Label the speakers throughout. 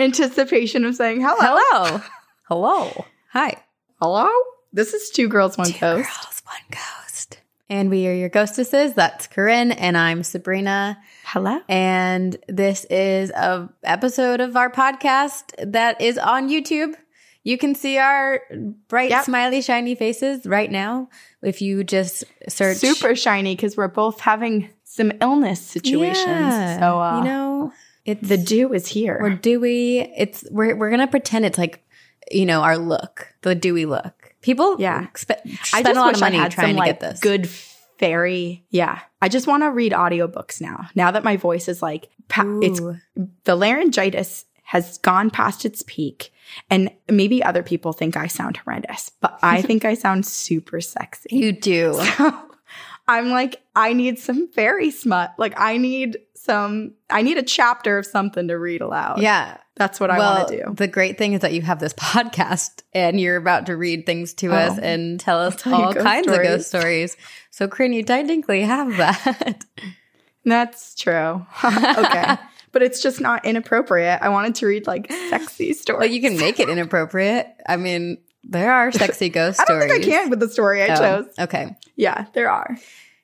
Speaker 1: Anticipation of saying hello.
Speaker 2: Hello. Hello. Hi.
Speaker 1: Hello? This is Two Girls, One Ghost.
Speaker 2: Girls, one ghost. And we are your ghostesses. That's Corinne, and I'm Sabrina.
Speaker 1: Hello.
Speaker 2: And this is a episode of our podcast that is on YouTube. You can see our bright,
Speaker 1: Yep.
Speaker 2: smiley, shiny faces right now if you just search.
Speaker 1: Super shiny because we're both having some illness situations.
Speaker 2: Yeah.
Speaker 1: So, uh,
Speaker 2: you know, it's
Speaker 1: the dew is here.
Speaker 2: we're dewy. It's we're we're gonna pretend it's like you know our look, the dewy look. People,
Speaker 1: Yeah.
Speaker 2: spe-
Speaker 1: I
Speaker 2: spend
Speaker 1: just
Speaker 2: a lot of money trying
Speaker 1: some,
Speaker 2: to
Speaker 1: like,
Speaker 2: get this.
Speaker 1: good fairy. Yeah. I just want to read audiobooks now. Now that my voice is like, pa- it's the laryngitis has gone past its peak. And maybe other people think I sound horrendous, but I think I sound super sexy.
Speaker 2: You do.
Speaker 1: I'm like, I need some fairy smut. Like, I need some, I need a chapter of something to read aloud.
Speaker 2: Yeah.
Speaker 1: That's what I
Speaker 2: well,
Speaker 1: want to do.
Speaker 2: the great thing is that you have this podcast and you're about to read things to
Speaker 1: Oh.
Speaker 2: us and tell us
Speaker 1: tell
Speaker 2: all kinds of ghost stories. So, Corinne, you technically have that.
Speaker 1: That's true. okay. But it's just not inappropriate. I wanted to read like sexy stories.
Speaker 2: well, you can make it inappropriate. I mean, there are sexy ghost stories.
Speaker 1: I don't
Speaker 2: stories.
Speaker 1: think I can with the story I
Speaker 2: Oh,
Speaker 1: chose.
Speaker 2: Okay.
Speaker 1: Yeah, there are.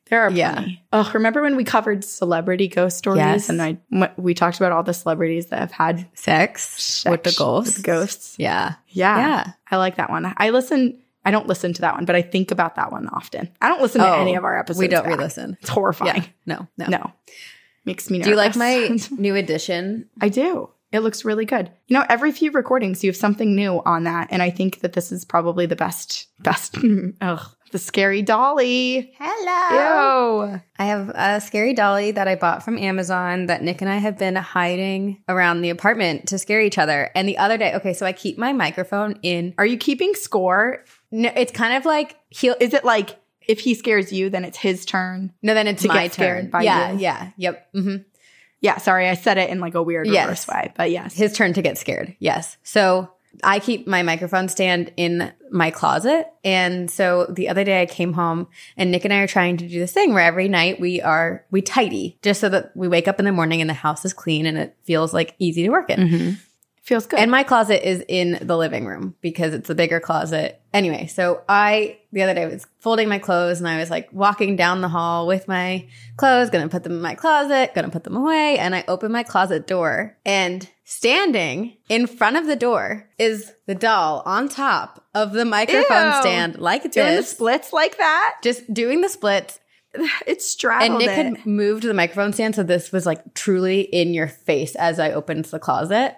Speaker 1: There are
Speaker 2: Yeah.
Speaker 1: plenty. Oh, remember when we covered celebrity ghost stories
Speaker 2: Yes.
Speaker 1: and I we talked about all the celebrities that have had
Speaker 2: Sex, with the ghosts.
Speaker 1: with ghosts.
Speaker 2: Yeah.
Speaker 1: Yeah.
Speaker 2: Yeah.
Speaker 1: I like that one. I listen I don't listen to that one, but I think about that one often. I don't listen to
Speaker 2: Oh,
Speaker 1: any of our episodes.
Speaker 2: We don't
Speaker 1: back.
Speaker 2: re-listen.
Speaker 1: It's horrifying.
Speaker 2: Yeah. No, no.
Speaker 1: No. Makes me nervous.
Speaker 2: Do you like my new edition?
Speaker 1: I do. It looks really good. You know, every few recordings you have something new on that, and I think that this is probably the best. Best. Ugh, the scary dolly.
Speaker 2: Hello.
Speaker 1: Ew.
Speaker 2: I have a scary dolly that I bought from Amazon that Nick and I have been hiding around the apartment to scare each other. And the other day, okay, so I keep my microphone in.
Speaker 1: Are you keeping score?
Speaker 2: No, it's kind of like he'll.
Speaker 1: Is it like if he scares you, then it's his turn?
Speaker 2: No, then it's my turn.
Speaker 1: by
Speaker 2: yeah,
Speaker 1: you?
Speaker 2: yeah, yep. hmm
Speaker 1: Yeah. Sorry, I said it in like a weird
Speaker 2: Yes.
Speaker 1: reverse way, but yes.
Speaker 2: His turn to get scared. Yes. So I keep my microphone stand in my closet. And so the other day I came home and Nick and I are trying to do this thing where every night we are, we tidy just so that we wake up in the morning and the house is clean and it feels like easy to work in. Mm-hmm.
Speaker 1: Feels good.
Speaker 2: And my closet is in the living room because it's a bigger closet. Anyway, so I the other day was folding my clothes and I was like walking down the hall with my clothes, gonna put them in my closet, gonna put them away, and I open my closet door and standing in front of the door is the doll on top of the microphone
Speaker 1: Ew.
Speaker 2: stand like
Speaker 1: Doing the splits like that?
Speaker 2: just doing the splits
Speaker 1: It's straddled
Speaker 2: and Nick
Speaker 1: it.
Speaker 2: had moved the microphone stand, so this was like truly in your face as I opened the closet.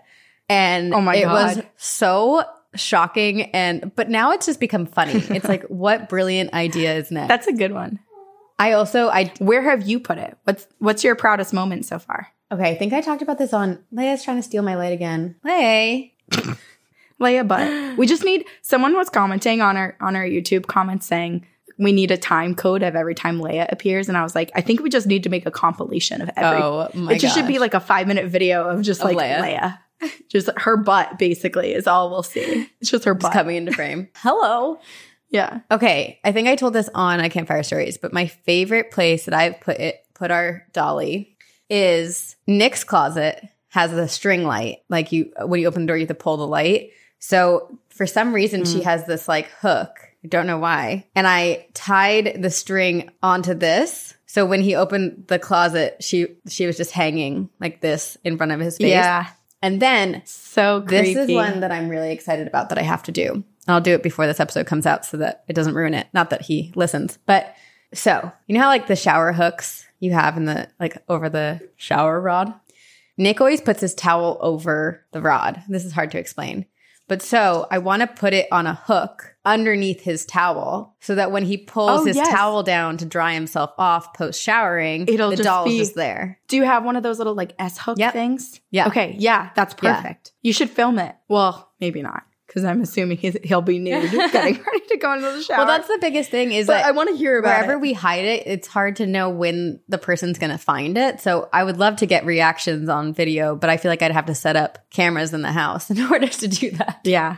Speaker 2: And
Speaker 1: Oh my
Speaker 2: it was so shocking and but now it's just become funny. It's like what brilliant idea is next?
Speaker 1: That's a good one.
Speaker 2: I also I
Speaker 1: Where have you put it? What's what's your proudest moment so far?
Speaker 2: okay, I think I talked about this on Leia's trying to steal my light again. Leia.
Speaker 1: Leia butt. We just need someone was commenting on our on our YouTube comments saying we need a time code of every time Leia appears, and I was like, I think we just need to make a compilation of every.
Speaker 2: Oh my
Speaker 1: it just should be like a five minute video of just
Speaker 2: Of
Speaker 1: like
Speaker 2: Leia.
Speaker 1: Leia. Just her butt, basically, is all we'll see. It's just her
Speaker 2: Just
Speaker 1: butt.
Speaker 2: coming into frame. Hello.
Speaker 1: Yeah.
Speaker 2: Okay, I think I told this on I Campfire Stories, but my favorite place that I've put it put our dolly is Nick's closet has a string light. Like you when you open the door, you have to pull the light. So for some reason she mm. has this like hook. I don't know why. And I tied the string onto this. So when he opened the closet, she she was just hanging like this in front of his face.
Speaker 1: Yeah.
Speaker 2: And then
Speaker 1: So
Speaker 2: this is one that I'm really excited about that I have to do. I'll do it before this episode comes out so that it doesn't ruin it. Not that he listens, but so you know how like the shower hooks you have in the like over the shower rod? Nick always puts his towel over the rod. This is hard to explain. But so I want to put it on a hook underneath his towel so that when he pulls
Speaker 1: Oh,
Speaker 2: his
Speaker 1: yes.
Speaker 2: towel down to dry himself off post showering,
Speaker 1: It'll
Speaker 2: the
Speaker 1: just
Speaker 2: doll's
Speaker 1: be-
Speaker 2: just there.
Speaker 1: Do you have one of those little like S hook
Speaker 2: Yep.
Speaker 1: things?
Speaker 2: Yeah.
Speaker 1: Okay. Yeah, that's
Speaker 2: Yeah.
Speaker 1: perfect. You should film it. Well, maybe not because I'm assuming he'll be nude, getting ready to go into the shower.
Speaker 2: Well, that's the biggest thing is
Speaker 1: But
Speaker 2: that
Speaker 1: I want to hear about
Speaker 2: wherever
Speaker 1: it.
Speaker 2: we hide it, it's hard to know when the person's going to find it. So I would love to get reactions on video, but I feel like I'd have to set up cameras in the house in order to do that.
Speaker 1: Yeah.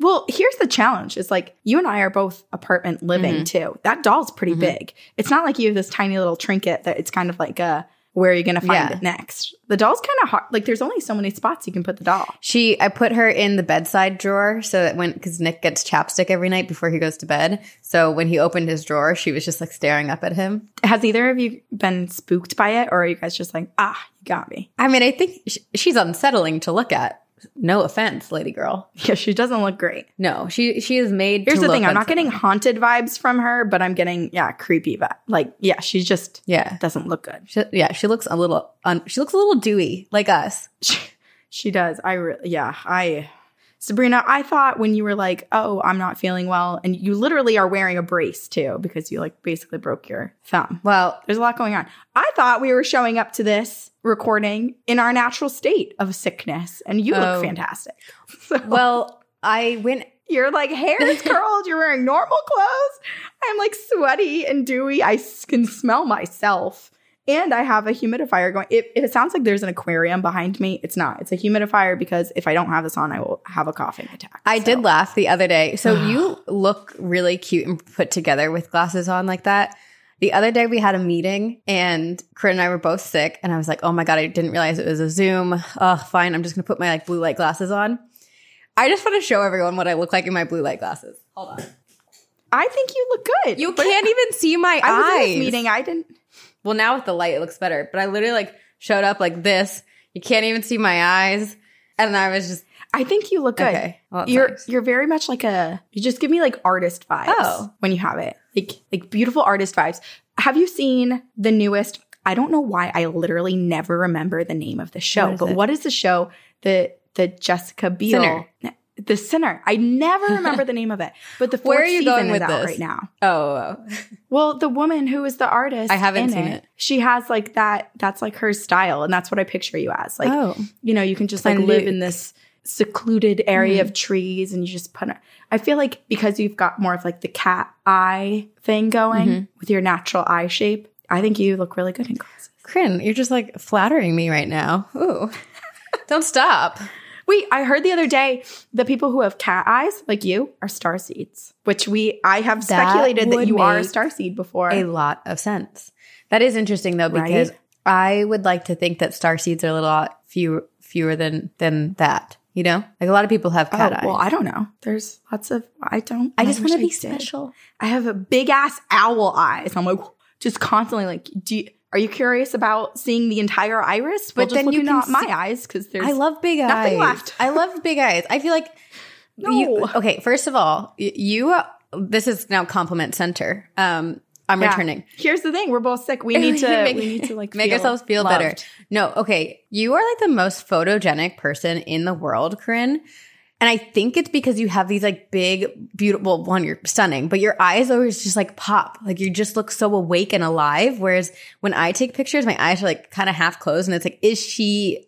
Speaker 1: Well, here's the challenge. It's like you and I are both apartment living
Speaker 2: Mm-hmm.
Speaker 1: too. That doll's pretty big. It's not like you have this tiny little trinket that it's kind of like a where are you going to find
Speaker 2: Yeah.
Speaker 1: it next? The doll's kind of hard. Like there's only so many spots you can put the doll.
Speaker 2: She, I put her in the bedside drawer so that when, because Nick gets chapstick every night before he goes to bed. So when he opened his drawer, she was just like staring up at him.
Speaker 1: Has either of you been spooked by it or are you guys just like, ah, you got me?
Speaker 2: I mean, I think sh- she's unsettling to look at. No offense, lady girl.
Speaker 1: Yeah, she doesn't look great.
Speaker 2: No, she she is made.
Speaker 1: Here's the thing I'm not getting haunted vibes from her, but I'm getting, yeah, creepy vibe. Like, yeah, she's just
Speaker 2: Yeah,
Speaker 1: doesn't look good.
Speaker 2: she, yeah. She looks a little. Un, she looks a little dewy, like us.
Speaker 1: She, she does. I really, yeah, I, Sabrina, I thought when you were like, oh, I'm not feeling well, and you literally are wearing a brace too because you like basically broke your thumb.
Speaker 2: Well,
Speaker 1: There's a lot going on. I thought we were showing up to this recording in our natural state of sickness, and you
Speaker 2: Oh.
Speaker 1: look fantastic. So,
Speaker 2: well, I went.
Speaker 1: your like hair is curled, you're wearing normal clothes. I'm like sweaty and dewy. I can smell myself. And I have a humidifier going. If, if it sounds like there's an aquarium behind me, it's not. It's a humidifier because if I don't have this on, I will have a coughing attack.
Speaker 2: I
Speaker 1: So-
Speaker 2: did laugh the other day. So you look really cute and put together with glasses on like that. The other day we had a meeting and Corinne and I were both sick, and I was like, "Oh my god, I didn't realize it was a Zoom." Oh, fine. I'm just gonna put my like blue light glasses on. I just want to show everyone what I look like in my blue light glasses. Hold on.
Speaker 1: I think you look good.
Speaker 2: You can't even see my
Speaker 1: I was
Speaker 2: eyes.
Speaker 1: in this meeting. I didn't.
Speaker 2: Well, now with the light, it looks better. But I literally like showed up like this. You can't even see my eyes, and I was just
Speaker 1: I think you look good.
Speaker 2: Okay. Well,
Speaker 1: you're
Speaker 2: nice.
Speaker 1: you're very much like a. You just give me like artist vibes.
Speaker 2: Oh.
Speaker 1: when you have it, like like beautiful artist vibes. Have you seen the newest? I don't know why I literally never remember the name of the show,
Speaker 2: What
Speaker 1: but
Speaker 2: it?
Speaker 1: what is the show? The the Jessica Biel.
Speaker 2: Sinner.
Speaker 1: The Sinner. I never remember the name of it, but the fourth
Speaker 2: Where are you
Speaker 1: season
Speaker 2: going
Speaker 1: is
Speaker 2: with
Speaker 1: out
Speaker 2: this?
Speaker 1: right now.
Speaker 2: oh.
Speaker 1: Well, the woman who is the artist,
Speaker 2: I haven't
Speaker 1: in
Speaker 2: seen it.
Speaker 1: She has like that. That's like her style, and that's what I picture you as. Like,
Speaker 2: oh.
Speaker 1: you know, you can just like live
Speaker 2: Luke.
Speaker 1: in this secluded area
Speaker 2: Mm-hmm.
Speaker 1: of trees, and you just put. I feel like because you've got more of like the cat eye thing going
Speaker 2: Mm-hmm.
Speaker 1: with your natural eye shape, I think you look really good in glasses.
Speaker 2: Corinne, you're just like flattering me right now. Ooh. Don't stop.
Speaker 1: Wait, I heard the other day the people who have cat eyes, like you, are star seeds, which we I have
Speaker 2: That
Speaker 1: speculated that you are a star seed before.
Speaker 2: A lot of sense. That is interesting though, because
Speaker 1: Right?
Speaker 2: I would like to think that star seeds are a little lot fewer fewer than than that. You know? Like a lot of people have
Speaker 1: oh,
Speaker 2: cat eyes.
Speaker 1: well, I don't know. There's lots of I don't.
Speaker 2: I just want to be special.
Speaker 1: I have a big ass owl eyes. I'm like just constantly like, do you, are you curious about seeing the entire iris?
Speaker 2: But
Speaker 1: just
Speaker 2: then you
Speaker 1: not my eyes because there's
Speaker 2: I love big eyes.
Speaker 1: nothing left.
Speaker 2: I love big eyes. I feel like you,
Speaker 1: No.
Speaker 2: okay, first of all, you this is now compliment center. Um I'm
Speaker 1: Yeah.
Speaker 2: returning.
Speaker 1: Here's the thing: we're both sick. We need to.
Speaker 2: Make-
Speaker 1: we need to like
Speaker 2: make
Speaker 1: feel
Speaker 2: ourselves feel
Speaker 1: loved.
Speaker 2: better. No, okay. You are like the most photogenic person in the world, Corinne. And I think it's because you have these like big, beautiful, one, you're stunning, but your eyes always just like pop. Like you just look so awake and alive. Whereas when I take pictures, my eyes are like kind of half closed and it's like, is she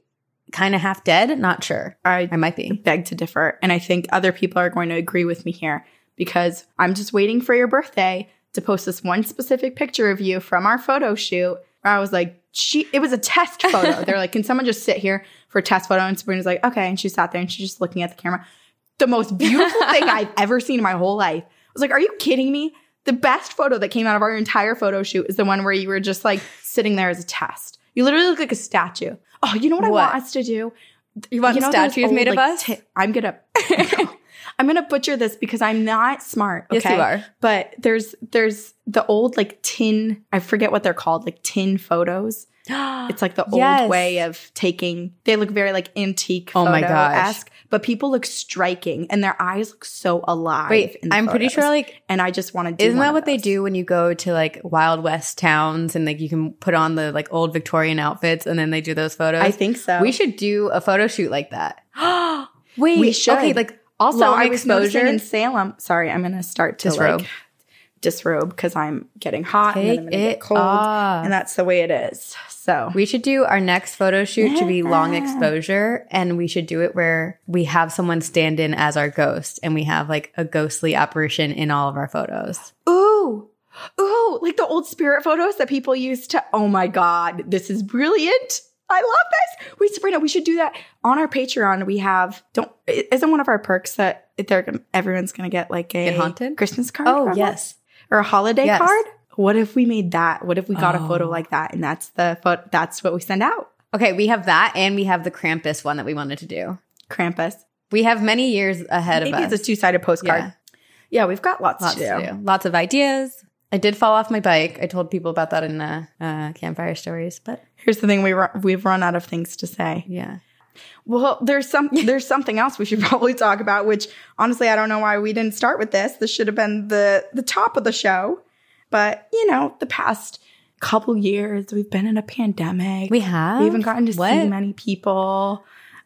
Speaker 2: kind of half dead? Not sure.
Speaker 1: I
Speaker 2: I might be.
Speaker 1: beg to differ, and I think other people are going to agree with me here because I'm just waiting for your birthday to post this one specific picture of you from our photo shoot. I was like, she. It was a test photo. They're like, can someone just sit here for a test photo? And Sabrina's like, okay, and she sat there and she's just looking at the camera. The most beautiful thing I've ever seen in my whole life. I was like, are you kidding me? The best photo that came out of our entire photo shoot is the one where you were just like sitting there as a test. You literally look like a statue. Oh, you know what, I
Speaker 2: What?
Speaker 1: want us to do?
Speaker 2: You want
Speaker 1: know those
Speaker 2: statues
Speaker 1: old,
Speaker 2: made of
Speaker 1: like,
Speaker 2: us?
Speaker 1: I'm gonna, I'm gonna butcher this because I'm not smart.
Speaker 2: Yes,
Speaker 1: Okay?
Speaker 2: you are.
Speaker 1: But there's there's the old like tin. I forget what they're called, like tin photos. It's like the old
Speaker 2: Yes.
Speaker 1: way of taking. They look very like antique.
Speaker 2: Oh my gosh.
Speaker 1: but people look striking, and their eyes look so alive.
Speaker 2: Wait, I'm pretty sure like
Speaker 1: and I just want to
Speaker 2: isn't that what they do when you go to like Wild West towns and like you can put on the like old Victorian outfits and then they do those photos?
Speaker 1: I think so.
Speaker 2: we should do a photo shoot like that. Wait,
Speaker 1: We should.
Speaker 2: Okay, like
Speaker 1: Also,
Speaker 2: long
Speaker 1: I
Speaker 2: exposure.
Speaker 1: in Salem. Sorry, I'm gonna start to
Speaker 2: Disrobe.
Speaker 1: like disrobe because I'm getting hot and then I'm gonna
Speaker 2: it
Speaker 1: get cold,
Speaker 2: off.
Speaker 1: and that's the way it is. So
Speaker 2: We should do our next photo shoot to be long exposure, and we should do it where we have someone stand in as our ghost, and we have like a ghostly apparition in all of our photos.
Speaker 1: Ooh. Ooh, like the old spirit photos that people used to. Oh my God, this is brilliant. I love this. Wait, Sabrina, we should do that on our Patreon. We have don't isn't one of our perks that they're everyone's gonna get like a
Speaker 2: Get haunted?
Speaker 1: Christmas card.
Speaker 2: Oh yes,
Speaker 1: us? or a holiday
Speaker 2: Yes.
Speaker 1: card. What if we made that? What if we got a photo
Speaker 2: Oh.
Speaker 1: like that and that's the photo? That's what we send out.
Speaker 2: okay. We have that, and we have the Krampus one that we wanted to do.
Speaker 1: Krampus.
Speaker 2: We have many years ahead
Speaker 1: Maybe
Speaker 2: of us.
Speaker 1: it's a two sided postcard.
Speaker 2: Yeah.
Speaker 1: Yeah. we've got lots,
Speaker 2: Lots
Speaker 1: to do.
Speaker 2: to do. Lots of ideas. I did fall off my bike. I told people about that in the uh, campfire stories, but
Speaker 1: Here's the thing: we run, we've run out of things to say.
Speaker 2: yeah.
Speaker 1: Well, there's some there's something else we should probably talk about, which honestly I don't know why we didn't start with this. This should have been the the top of the show. But, you know, the past couple years we've been in a pandemic.
Speaker 2: We have?
Speaker 1: We haven't gotten to
Speaker 2: What?
Speaker 1: see many people.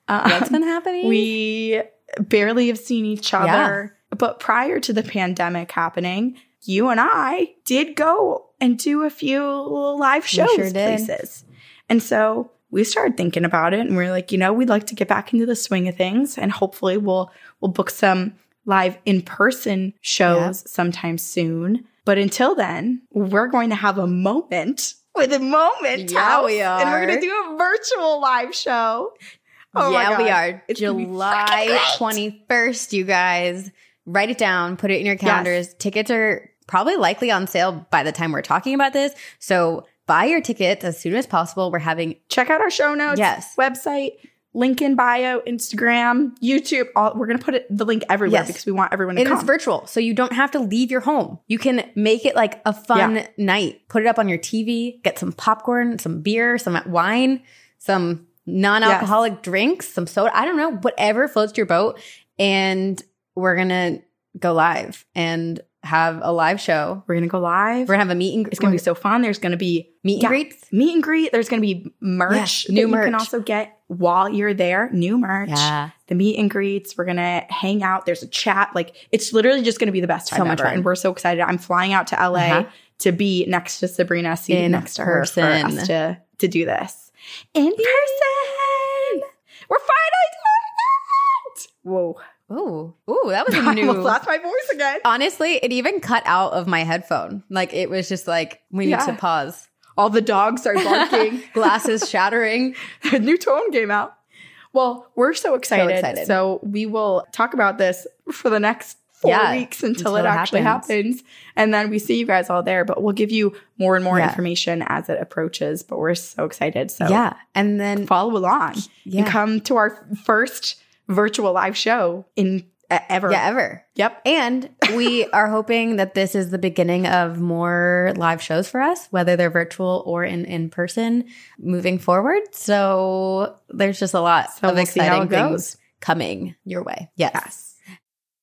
Speaker 1: Um,
Speaker 2: What's been happening?
Speaker 1: we barely have seen each other. But prior to the pandemic happening, you and I did go and do a few live shows
Speaker 2: sure
Speaker 1: places. And so we started thinking about it and we are like, you know, we'd like to get back into the swing of things and hopefully we'll we'll book some live in-person shows sometime soon. But until then, we're going to have a moment with a moment.
Speaker 2: Yeah,
Speaker 1: House,
Speaker 2: we
Speaker 1: And we're going to do a virtual live show. Oh my
Speaker 2: yeah, we are.
Speaker 1: It's gonna be freaking
Speaker 2: July 21st, you guys. Write it down, put it in your calendars. Tickets are probably likely on sale by the time we're talking about this. So buy your tickets as soon as possible. We're having
Speaker 1: check out our show notes.
Speaker 2: Yes.
Speaker 1: Website, link in bio, Instagram, YouTube. All, we're going to put it, the link everywhere
Speaker 2: Yes.
Speaker 1: because we want everyone to
Speaker 2: It
Speaker 1: come.
Speaker 2: is virtual, so you don't have to leave your home. You can make it like a fun
Speaker 1: Yeah.
Speaker 2: night. Put it up on your TV, get some popcorn, some beer, some wine, some non-alcoholic drinks, some soda. I don't know, whatever floats your boat. And we're gonna go live and have a live show.
Speaker 1: we're going to go live.
Speaker 2: We're gonna have a meet and
Speaker 1: it's going to be so fun. There's going to be
Speaker 2: meet and
Speaker 1: yeah,
Speaker 2: greets.
Speaker 1: meet and greet. There's going to be merch
Speaker 2: Yes, new
Speaker 1: you can also get while you're there. New merch.
Speaker 2: Yeah.
Speaker 1: The meet and greets. We're going to hang out. There's a chat. Like it's literally just going to be the best time
Speaker 2: So much
Speaker 1: ever.
Speaker 2: fun.
Speaker 1: And we're so excited. I'm flying out to LA
Speaker 2: Uh-huh.
Speaker 1: to be next to Sabrina, seated
Speaker 2: In
Speaker 1: next to her for us to, to do this. In person. We're finally doing it. Whoa.
Speaker 2: Ooh, ooh, that was a
Speaker 1: I
Speaker 2: new.
Speaker 1: almost lost my voice again.
Speaker 2: Honestly, it even cut out of my headphone. Like it was just like we need
Speaker 1: Yeah.
Speaker 2: to pause.
Speaker 1: All the dogs are barking.
Speaker 2: Glasses shattering.
Speaker 1: a new tone came out. Well, we're so excited. So,
Speaker 2: excited.
Speaker 1: we will talk about this for the next four
Speaker 2: Yeah,
Speaker 1: weeks until,
Speaker 2: until
Speaker 1: it
Speaker 2: it
Speaker 1: actually
Speaker 2: happens.
Speaker 1: happens. And then we see you guys all there, but we'll give you more and more
Speaker 2: Yeah.
Speaker 1: information as it approaches. But we're so excited. So
Speaker 2: yeah, and then
Speaker 1: follow along
Speaker 2: Yeah.
Speaker 1: and come to our first virtual live show in uh, ever.
Speaker 2: yeah, ever.
Speaker 1: Yep.
Speaker 2: And we are hoping that this is the beginning of more live shows for us, whether they're virtual or in in person, moving forward. So there's just a lot
Speaker 1: So
Speaker 2: of
Speaker 1: we'll
Speaker 2: exciting things coming your way. Yes.
Speaker 1: Yes.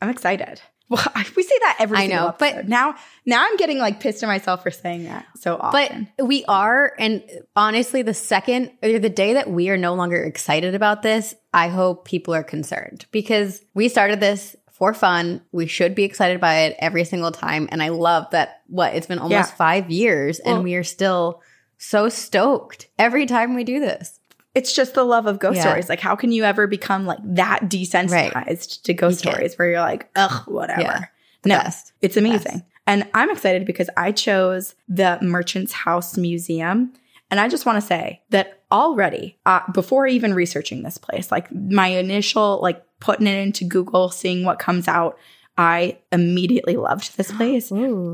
Speaker 1: I'm excited. Well, we say that every
Speaker 2: I
Speaker 1: single
Speaker 2: know, but-
Speaker 1: now now I'm getting like pissed at myself for saying that so often.
Speaker 2: But we are, and honestly, the second or the day that we are no longer excited about this, I hope people are concerned because we started this for fun. We should be excited by it every single time. And I love that what it's been almost
Speaker 1: Yeah.
Speaker 2: five years and we are still so stoked every time we do this.
Speaker 1: It's just the love of ghost
Speaker 2: Yeah.
Speaker 1: stories. Like, how can you ever become like that desensitized to ghost
Speaker 2: You
Speaker 1: stories where you're like, ugh, whatever?
Speaker 2: Yeah.
Speaker 1: No,
Speaker 2: best.
Speaker 1: it's amazing. And I'm excited because I chose the Merchant's House Museum. And I just want to say that already, uh, before even researching this place, like my initial, like putting it into Google, seeing what comes out, I immediately loved this place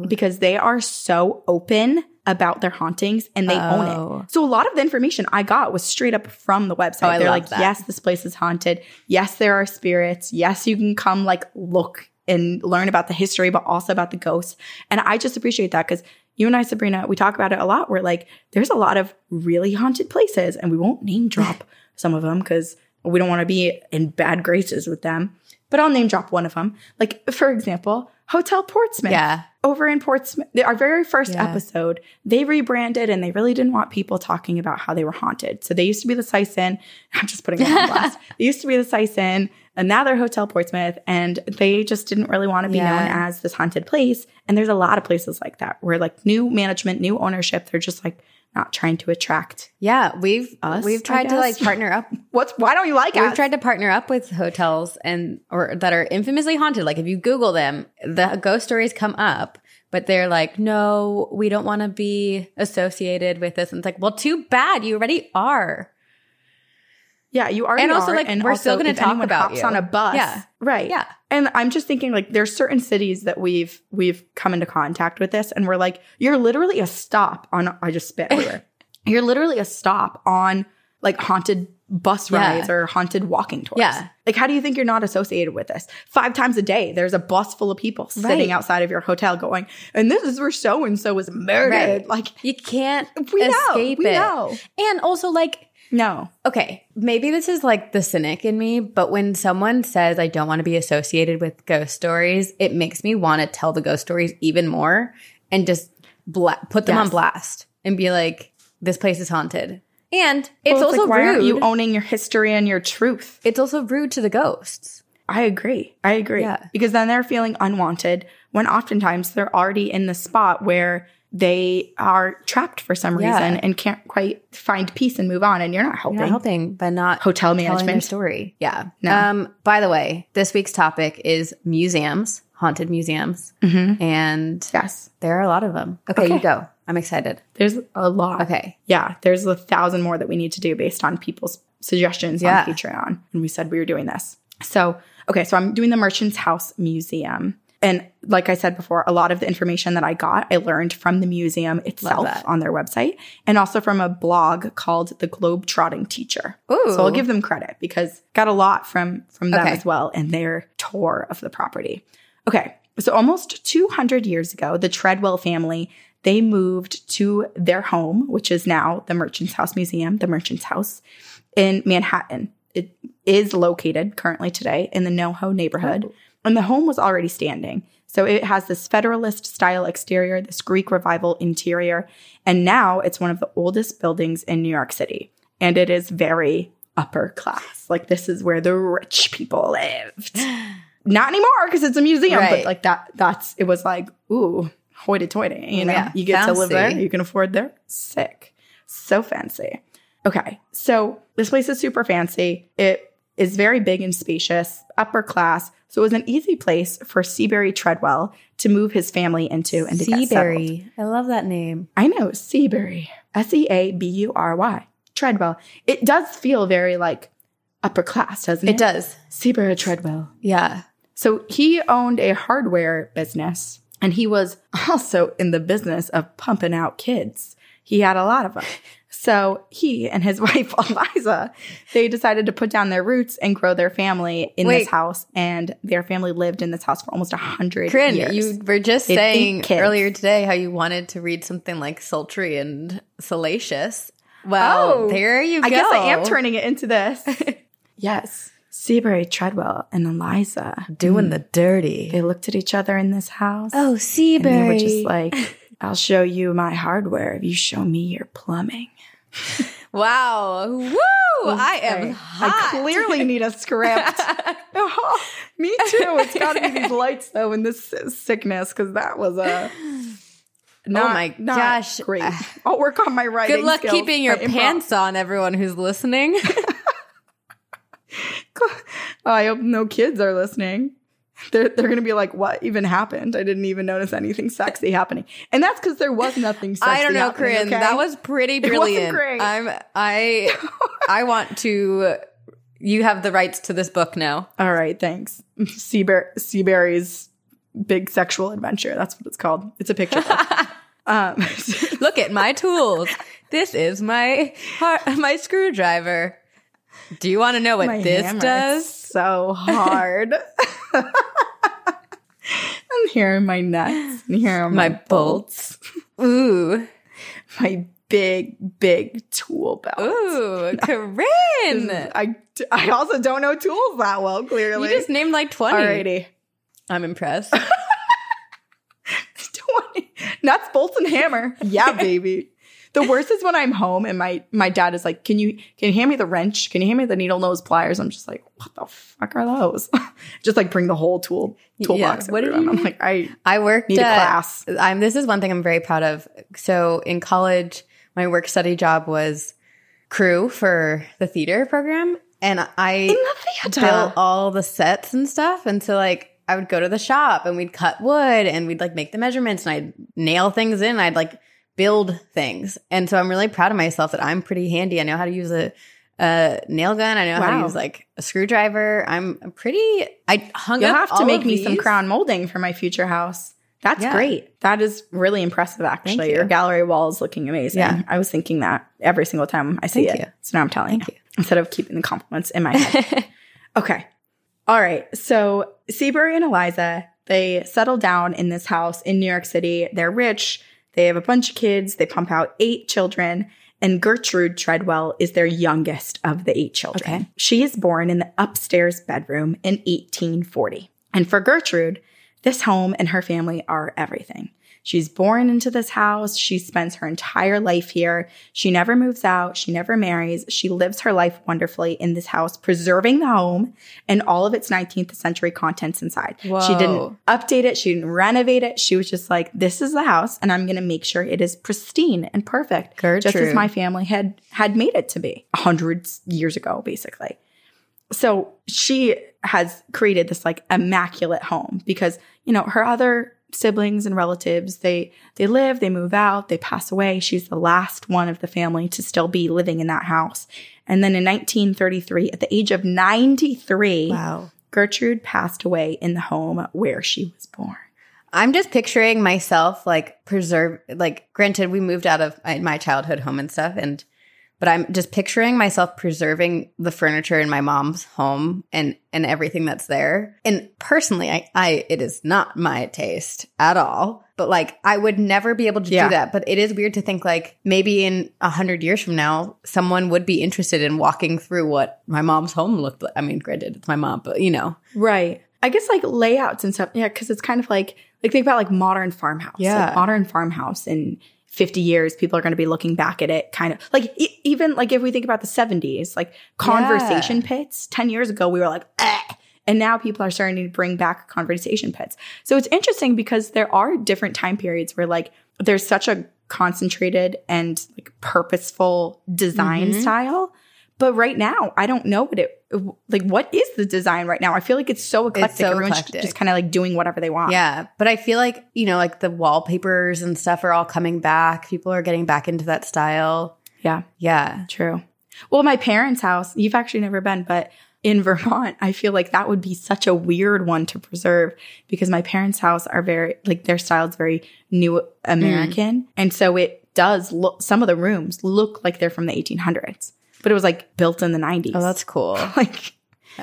Speaker 1: because they are so open about their hauntings and they own
Speaker 2: Oh.
Speaker 1: it. So a lot of the information I got was straight up from the website.
Speaker 2: Oh,
Speaker 1: They're like,
Speaker 2: that.
Speaker 1: yes, this place is haunted. Yes, there are spirits. Yes, you can come like look and learn about the history, but also about the ghosts. And I just appreciate that because you and I, Sabrina, we talk about it a lot. We're like, there's a lot of really haunted places, and we won't name drop some of them because we don't want to be in bad graces with them. But I'll name drop one of them. Like, for example, Hotel Portsmouth
Speaker 2: Yeah.
Speaker 1: over in Portsmouth, our very first
Speaker 2: Yeah.
Speaker 1: episode, they rebranded and they really didn't want people talking about how they were haunted. So they used to be the Inn. I'm just putting it on blast. They used to be the Inn, and now they're Hotel Portsmouth, and they just didn't really want to be
Speaker 2: Yeah.
Speaker 1: known as this haunted place. And there's a lot of places like that where like new management, new ownership, they're just like not trying to attract.
Speaker 2: Yeah. We've,
Speaker 1: Us,
Speaker 2: we've tried to like partner up
Speaker 1: What's why don't you like
Speaker 2: We've
Speaker 1: us?
Speaker 2: tried to partner up with hotels and or that are infamously haunted. Like if you Google them, the ghost stories come up, but they're like, no, we don't want to be associated with this. And it's like, well, too bad. You already are.
Speaker 1: Yeah, you already
Speaker 2: And also,
Speaker 1: are,
Speaker 2: like,
Speaker 1: and
Speaker 2: we're
Speaker 1: also,
Speaker 2: still gonna talk about
Speaker 1: hops
Speaker 2: you.
Speaker 1: on a bus.
Speaker 2: Yeah.
Speaker 1: right.
Speaker 2: Yeah.
Speaker 1: And I'm just thinking, like, there's certain cities that we've we've come into contact with this, and we're like, you're literally a stop on. I just spit everywhere. you're literally a stop on like haunted bus
Speaker 2: Yeah.
Speaker 1: rides or haunted walking tours.
Speaker 2: Yeah.
Speaker 1: Like, how do you think you're not associated with this? Five times a day, there's a bus full of people sitting outside of your hotel going, and this is where so and so was murdered.
Speaker 2: Right.
Speaker 1: Like,
Speaker 2: You can't
Speaker 1: We know, we
Speaker 2: it.
Speaker 1: know.
Speaker 2: And also, like,
Speaker 1: no.
Speaker 2: okay, maybe this is like the cynic in me, but when someone says I don't want to be associated with ghost stories, it makes me want to tell the ghost stories even more and just bla- put them
Speaker 1: Yes.
Speaker 2: on blast and be like, this place is haunted. And it's
Speaker 1: Well,
Speaker 2: also
Speaker 1: like, why
Speaker 2: rude.
Speaker 1: you owning your history and your truth?
Speaker 2: it's also rude to the ghosts.
Speaker 1: I agree. I agree.
Speaker 2: Yeah.
Speaker 1: Because then they're feeling unwanted when oftentimes they're already in the spot where they are trapped for some
Speaker 2: Yeah.
Speaker 1: reason and can't quite find peace and move on. And you're not helping.
Speaker 2: You're not helping by not
Speaker 1: Hotel management.
Speaker 2: story. Yeah.
Speaker 1: No.
Speaker 2: Um. By the way, this week's topic is museums, haunted museums, and
Speaker 1: Yes.
Speaker 2: there are a lot of them. Okay,
Speaker 1: Mm-hmm. Okay.
Speaker 2: you go. I'm excited.
Speaker 1: There's a lot.
Speaker 2: Okay.
Speaker 1: Yeah. There's a thousand more that we need to do based on people's suggestions
Speaker 2: Yeah.
Speaker 1: on Patreon. And we said we were doing this. So, okay. So I'm doing the Merchant's House Museum. And like I said before, a lot of the information that I got, I learned from the museum itself on their website and also from a blog called The Globe Trotting Teacher.
Speaker 2: Ooh.
Speaker 1: So I'll give them credit because got a lot from from them
Speaker 2: Okay.
Speaker 1: as well and their tour of the property. Okay. So almost 200 years ago, the Treadwell family, they moved to their home, which is now the Merchant's House Museum, the Merchant's House in Manhattan. It is located currently today in the NoHo neighborhood. And the home was already standing. So it has this Federalist style exterior, this Greek revival interior. And now it's one of the oldest buildings in New York City. And it is very upper class. Like this is where the rich people lived. Not anymore because it's a museum, but like that, that's, it was like, ooh, hoity toity. You know,
Speaker 2: Yeah,
Speaker 1: you get to live there, you can afford there. Sick. So fancy. Okay. So this place is super fancy. It is very big and spacious, upper class. So it was an easy place for Seabury Treadwell to move his family into and to get settled.
Speaker 2: Seabury. I love that name.
Speaker 1: I know, Seabury. S E A B U R Y. Treadwell. It does feel very like upper class, doesn't it?
Speaker 2: It does.
Speaker 1: Seabury Treadwell.
Speaker 2: Yeah.
Speaker 1: So he owned a hardware business And he was also in the business of pumping out kids. He had a lot of them. So he and his wife Eliza, they decided to put down their roots and grow their family in
Speaker 2: Wait.
Speaker 1: this house. And their family lived in this house for almost a hundred years.
Speaker 2: you were just
Speaker 1: They
Speaker 2: saying earlier today how you wanted to read something like sultry and salacious. Well,
Speaker 1: Oh,
Speaker 2: there you go.
Speaker 1: I guess I am turning it into this. yes. Seabury Treadwell and Eliza
Speaker 2: doing hmm. the dirty.
Speaker 1: They looked at each other in this house.
Speaker 2: Oh,
Speaker 1: and
Speaker 2: Seabury.
Speaker 1: they were just like, I'll show you my hardware if you show me your plumbing.
Speaker 2: wow. Woo! I am hot.
Speaker 1: I clearly need a script. Oh, me too. It's got to be these lights though in this sickness because that was a. Oh not,
Speaker 2: Oh my gosh.
Speaker 1: Great. I'll work on my writing.
Speaker 2: Good luck
Speaker 1: skills,
Speaker 2: keeping your pants on, everyone who's listening.
Speaker 1: I hope no kids are listening. They're, they're going to be like, what even happened? I didn't even notice anything sexy happening. And that's because there was nothing sexy
Speaker 2: I don't know, Corinne.
Speaker 1: okay?
Speaker 2: That was pretty brilliant. I'm I I want to you have the rights to this book now.
Speaker 1: All right, thanks. Seaber- Seaberry's Big Sexual Adventure. That's what it's called. It's a picture book. um,
Speaker 2: Look at my tools. This is my my screwdriver. Do you want to know what
Speaker 1: my
Speaker 2: this does?
Speaker 1: So hard. And here are my nuts. And here are my,
Speaker 2: My bolts. Ooh.
Speaker 1: My big, big tool belt.
Speaker 2: Ooh, Corinne.
Speaker 1: I, I also don't know tools that well, clearly.
Speaker 2: You just named like 20.
Speaker 1: Alrighty.
Speaker 2: I'm impressed.
Speaker 1: 20. Nuts, bolts, and hammer. Yeah, baby. The worst is when I'm home and my my dad is like, "Can you can you hand me the wrench? Can you hand me the needle nose pliers?" I'm just like, "What the fuck are those?" just like bring the whole tool toolbox.
Speaker 2: Yeah, what do you-
Speaker 1: I'm like, I
Speaker 2: I worked
Speaker 1: Need a class.
Speaker 2: I'm this is one thing I'm very proud of. So in college, my work study job was crew for the theater program, and I
Speaker 1: the
Speaker 2: built all the sets and stuff. And so like I would go to the shop and we'd cut wood and we'd like make the measurements and I'd nail things in. I'd like build things. And so I'm really proud of myself that I'm pretty handy. I know how to use a, a nail gun. I know how to use like a screwdriver. I'm pretty. I hung
Speaker 1: You'll
Speaker 2: up
Speaker 1: have to make me some crown molding for my future house. That's
Speaker 2: Yeah.
Speaker 1: great. That is really impressive, actually.
Speaker 2: you.
Speaker 1: Your gallery wall is looking amazing.
Speaker 2: Yeah.
Speaker 1: I was thinking that every single time I see
Speaker 2: Thank
Speaker 1: it.
Speaker 2: you.
Speaker 1: So now I'm telling
Speaker 2: Thank
Speaker 1: you, instead of keeping the compliments in my head. okay. All right. So Seabury and Eliza, they settle down in this house in New York City. They're rich. They have a bunch of kids. They pump out eight children. And Gertrude Treadwell is their youngest of the eight children.
Speaker 2: Okay.
Speaker 1: She is born in the upstairs bedroom in 1840. And for Gertrude, this home and her family are everything. She's born into this house. She spends her entire life here. She never moves out. She never marries. She lives her life wonderfully in this house, preserving the home and all of its 19th century contents inside. She didn't update it. She didn't renovate it. She was just like, this is the house and I'm going to make sure it is pristine and perfect. Just as my family had, had made it to be hundreds years ago, basically. So she has created this like immaculate home because, you know, her other siblings and relatives, they they live, they move out, they pass away. She's the last one of the family to still be living in that house. And then in 1933, at the age of 93,
Speaker 2: Wow.
Speaker 1: Gertrude passed away in the home where she was born.
Speaker 2: I'm just picturing myself like preserve like granted we moved out of my- my childhood home and stuff and but I'm just picturing myself preserving the furniture in my mom's home and and everything that's there. And personally, I I it is not my taste at all. But like I would never be able to
Speaker 1: Yeah.
Speaker 2: do that. But it is weird to think like maybe in a hundred years from now, someone would be interested in walking through what my mom's home looked like. I mean, granted, it's my mom, but you know.
Speaker 1: Right. I guess like layouts and stuff. Yeah, because it's kind of like like think about like modern farmhouse.
Speaker 2: Yeah.
Speaker 1: Like modern farmhouse in 50 years, people are going to be looking back at it kind of like e- even like if we think about the 70s, like conversation pits. 10 years ago, we were like, eh. And now people are starting to bring back conversation pits. So it's interesting because there are different time periods where like there's such a concentrated and like purposeful design
Speaker 2: Mhm.
Speaker 1: style. But right now, I don't know what it like. What is the design right now? I feel like it's so eclectic.
Speaker 2: so
Speaker 1: Everyone's
Speaker 2: eclectic.
Speaker 1: just kind of like doing whatever they want.
Speaker 2: Yeah, but I feel like, you know, like the wallpapers and stuff are all coming back. People are getting back into that style.
Speaker 1: yeah,
Speaker 2: Yeah.
Speaker 1: true. Well, my parents' house, you've actually never been, but in Vermont, I feel like that would be such a weird one to preserve because my parents' house are very, like, their style is very new American. Mm. And so it does look, some of the rooms look like they're from the 1800s, but it was like built in the 90s.
Speaker 2: Oh, that's cool.
Speaker 1: like,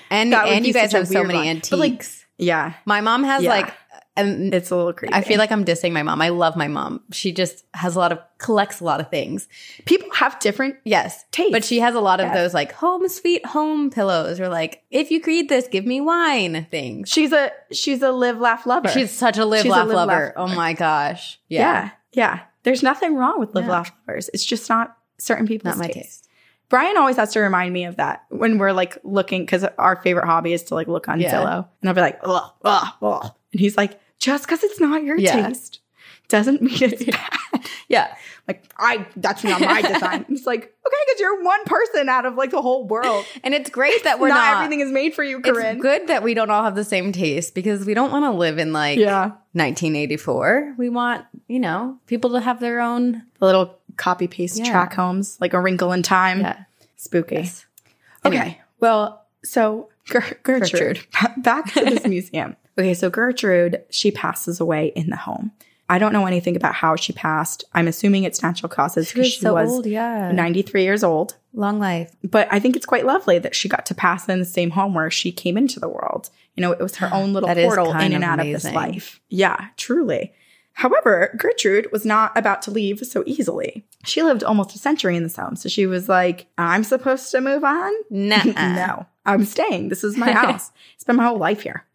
Speaker 2: And and you guys have so many
Speaker 1: one.
Speaker 2: antiques.
Speaker 1: Like, yeah,
Speaker 2: my mom has
Speaker 1: Yeah.
Speaker 2: like and
Speaker 1: it's a little creepy.
Speaker 2: I feel like I'm dissing my mom. I love my mom. She just has a lot of collects a lot of things.
Speaker 1: people have different
Speaker 2: Yes.
Speaker 1: Taste.
Speaker 2: But she has a lot of
Speaker 1: Yes.
Speaker 2: those like home sweet home pillows or like if you read this, give me wine things.
Speaker 1: She's a she's a live laugh lover.
Speaker 2: She's such a live
Speaker 1: She's a
Speaker 2: laugh
Speaker 1: live,
Speaker 2: lover.
Speaker 1: laugh
Speaker 2: Oh my gosh.
Speaker 1: yeah.
Speaker 2: Yeah.
Speaker 1: yeah, There's nothing wrong with live
Speaker 2: Yeah.
Speaker 1: laugh lovers. It's just not certain people's
Speaker 2: Not my
Speaker 1: taste.
Speaker 2: taste.
Speaker 1: Brian always has to remind me of that when we're like looking because our favorite hobby is to like look on
Speaker 2: Yeah.
Speaker 1: Zillow, and I'll be like, ugh, ugh, ugh. and he's like, just because it's not your
Speaker 2: Yeah.
Speaker 1: taste doesn't mean it's bad.
Speaker 2: Yeah.
Speaker 1: like I, that's not my design. It's like okay, because you're one person out of like the whole world.
Speaker 2: And it's great that we're
Speaker 1: not,
Speaker 2: not,
Speaker 1: everything is made for you, Corinne.
Speaker 2: It's good that we don't all have the same taste because we don't want to live in like
Speaker 1: Yeah,
Speaker 2: 1984. We want, you know, people to have their own
Speaker 1: little copy paste
Speaker 2: Yeah.
Speaker 1: track homes, like a Wrinkle in Time.
Speaker 2: yeah.
Speaker 1: Spooky.
Speaker 2: Yes.
Speaker 1: Okay.
Speaker 2: Anyway.
Speaker 1: Well, so Ger- Gertrude, back to this museum. Okay, so Gertrude, she passes away in the home. I don't know anything about how she passed. I'm assuming it's natural causes because
Speaker 2: was
Speaker 1: she
Speaker 2: so
Speaker 1: was
Speaker 2: old, yeah.
Speaker 1: 93 years old.
Speaker 2: Long life.
Speaker 1: But I think it's quite lovely that she got to pass in the same home where she came into the world. You know, it was her own little portal in and out of this life. Yeah, truly. However, Gertrude was not about to leave so easily. She lived almost a century in this home. So she was like, I'm supposed to move on? No, I'm staying. This is my house. Spent my whole life here.